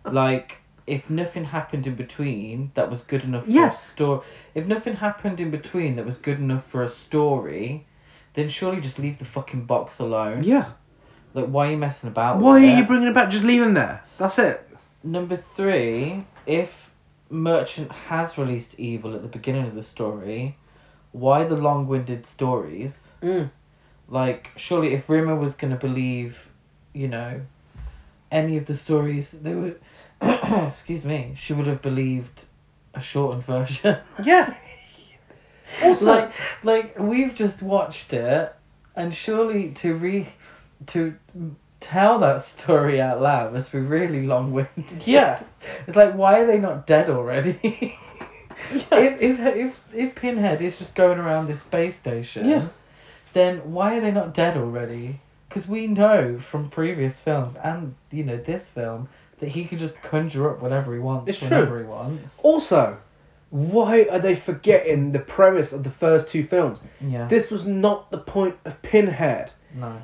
[LAUGHS] like, if nothing happened in between that was good enough for Yeah. a story, if nothing happened in between that was good enough for a story, then surely just leave the fucking box alone. Yeah. Like, why are you messing about? Why are you bringing it back? Just leave him there. That's it. Number three, if Merchant has released evil at the beginning of the story, why the long winded stories? Mm. Like, surely if Rimmer was going to believe, you know, any of the stories, they would. [COUGHS] excuse me. She would have believed a shortened version. [LAUGHS] Yeah. Also, like, like we've just watched it, and surely to re, to tell that story out loud must be really long winded. Yeah. [LAUGHS] It's like, why are they not dead already? [LAUGHS] yeah. if, if if if Pinhead is just going around this space station, Yeah. then why are they not dead already? Because we know from previous films and you know this film that he can just conjure up whatever he wants It's true. he wants. Also, why are they forgetting the premise of the first two films? Yeah. This was not the point of Pinhead. no.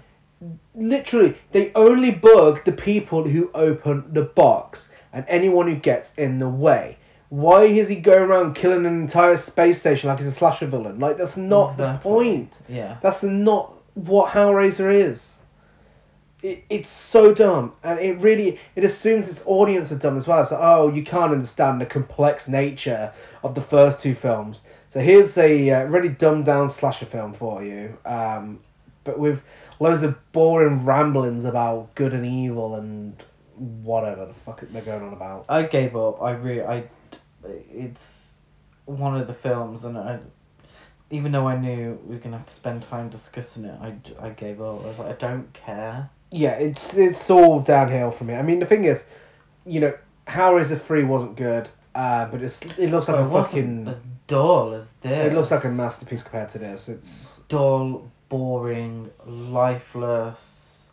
Literally, they only bug the people who open the box and anyone who gets in the way. Why is he going around killing an entire space station like he's a slasher villain? Like that's not the point. Yeah. That's not what Hellraiser is. It, it's so dumb, and it really it assumes its audience are dumb as well. So oh, you can't understand the complex nature of the first two films. So here's a uh, really dumbed down slasher film for you, um, but with loads of boring ramblings about good and evil and whatever the fuck they're going on about. I gave up. I really, I, it's one of the films, and I, even though I knew we were gonna have to spend time discussing it, i, I gave up. I was like, I don't care. Yeah, it's it's all downhill from here. I mean, the thing is, you know, Hellraiser three wasn't good, uh, but it's it looks like Well, a fucking. as dull as this. It looks like a masterpiece compared to this. It's dull, boring, lifeless,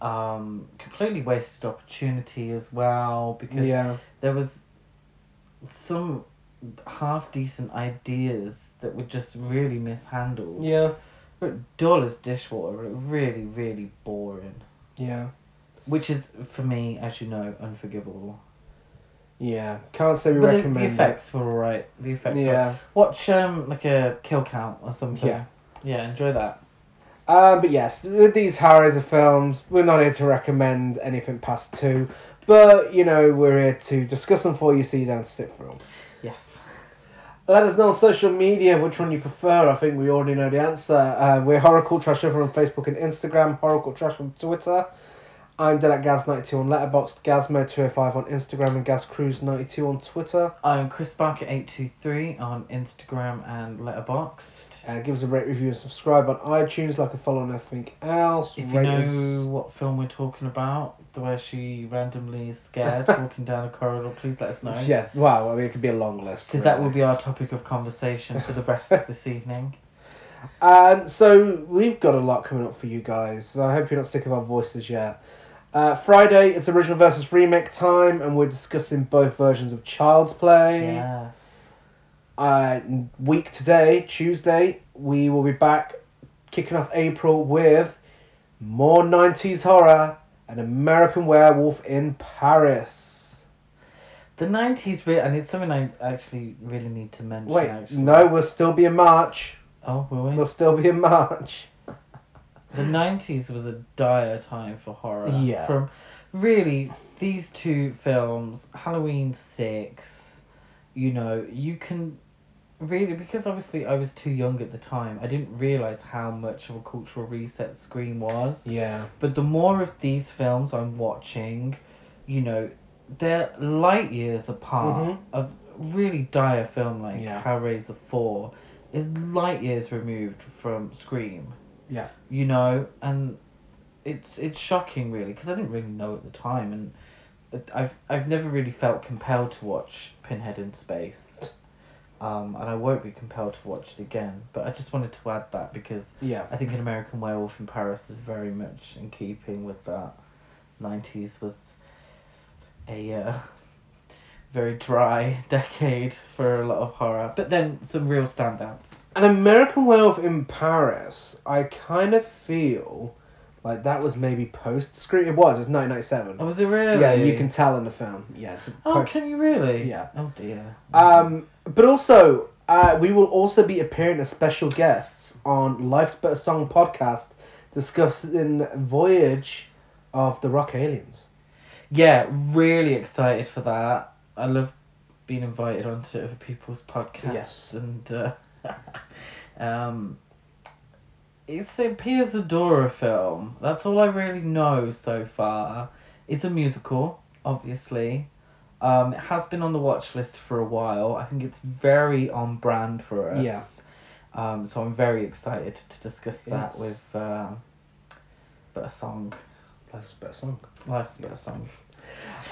um, completely wasted opportunity as well because yeah, there was some half decent ideas that were just really mishandled. yeah, But dull as dishwater, really, really boring. yeah, Which is, for me, as you know, unforgivable. yeah. Can't say we But the, recommend. the it. effects were alright. The effects were Yeah, Watch um like a kill count or something. Yeah. Yeah, enjoy that. um, but yes, with these Hellraiser films, we're not here to recommend anything past two, but you know we're here to discuss them for you, so you don't sit through them. Let us know on social media which one you prefer. I think we already know the answer. Uh, we're Horror Cult Trash over on Facebook and Instagram, Horror Trash on Twitter. I'm Dead at Gaz92 on Letterboxd, Gazmo205 on Instagram, and GazCruise92 on Twitter. I'm Chris Barker eight two three on Instagram and Letterboxd. Uh, give us a rate, review, and subscribe on iTunes, like a follow on everything else. If you Rate know what film we're talking about, the way she randomly is scared [LAUGHS] walking down a corridor, please let us know. Yeah, wow, I mean, it could be a long list. Because that really. will be our topic of conversation for the rest of this evening. [LAUGHS] Um, so we've got a lot coming up for you guys. So I hope you're not sick of our voices yet. Uh, Friday, it's original versus remake time, and we're discussing both versions of Child's Play. Yes. Uh, week today, Tuesday, we will be back kicking off April with more 90s horror, an American werewolf in Paris. The nineties really, and it's something I actually really need to mention. Wait, actually. no, we'll still be in March. Oh, will we? We'll still be in March. The nineties was a dire time for horror. Yeah. From really these two films, Halloween six, you know, you can really because obviously I was too young at the time. I didn't realise how much of a cultural reset Scream was. Yeah. But the more of these films I'm watching, you know, they're light years apart Mhm. of really dire film like Yeah. Hellraiser four is light years removed from Scream. Yeah. You know, and it's it's shocking really because I didn't really know at the time, and I've I've never really felt compelled to watch Pinhead in Space. Um, and I won't be compelled to watch it again, but I just wanted to add that because Yeah. I think an American Werewolf in Paris is very much in keeping with that. Nineties was a uh, [LAUGHS] very dry [LAUGHS] decade for a lot of horror, but then some real standouts. An American Werewolf in Paris, I kind of feel like that was maybe post Scream. It was, it was 1997. Oh, was it really? Yeah, you can tell in the film. Yeah, it's a Oh, post- can you really? Yeah. Oh dear. Um, but also, uh, we will also be appearing as special guests on Life's Better Song podcast discussing Voyage of the Rock Aliens. Yeah, really excited for that. I love being invited onto other people's podcasts Yes. and uh, [LAUGHS] um it's a Pia Zadora film. That's all I really know so far. It's a musical, obviously. Um, it has been on the watch list for a while. I think it's very on brand for us. Yeah. Um, so I'm very excited to discuss that Yes. with uh, but a song. Life's a better song. Life's a song.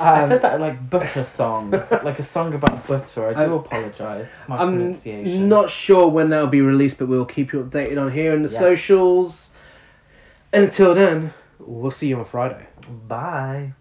I Um, said that like butter song, like a song about butter. I do Um, apologise. My I'm pronunciation. not sure when that'll be released, but we'll keep you updated on here in the Yes. socials. And until then, we'll see you on Friday. Bye.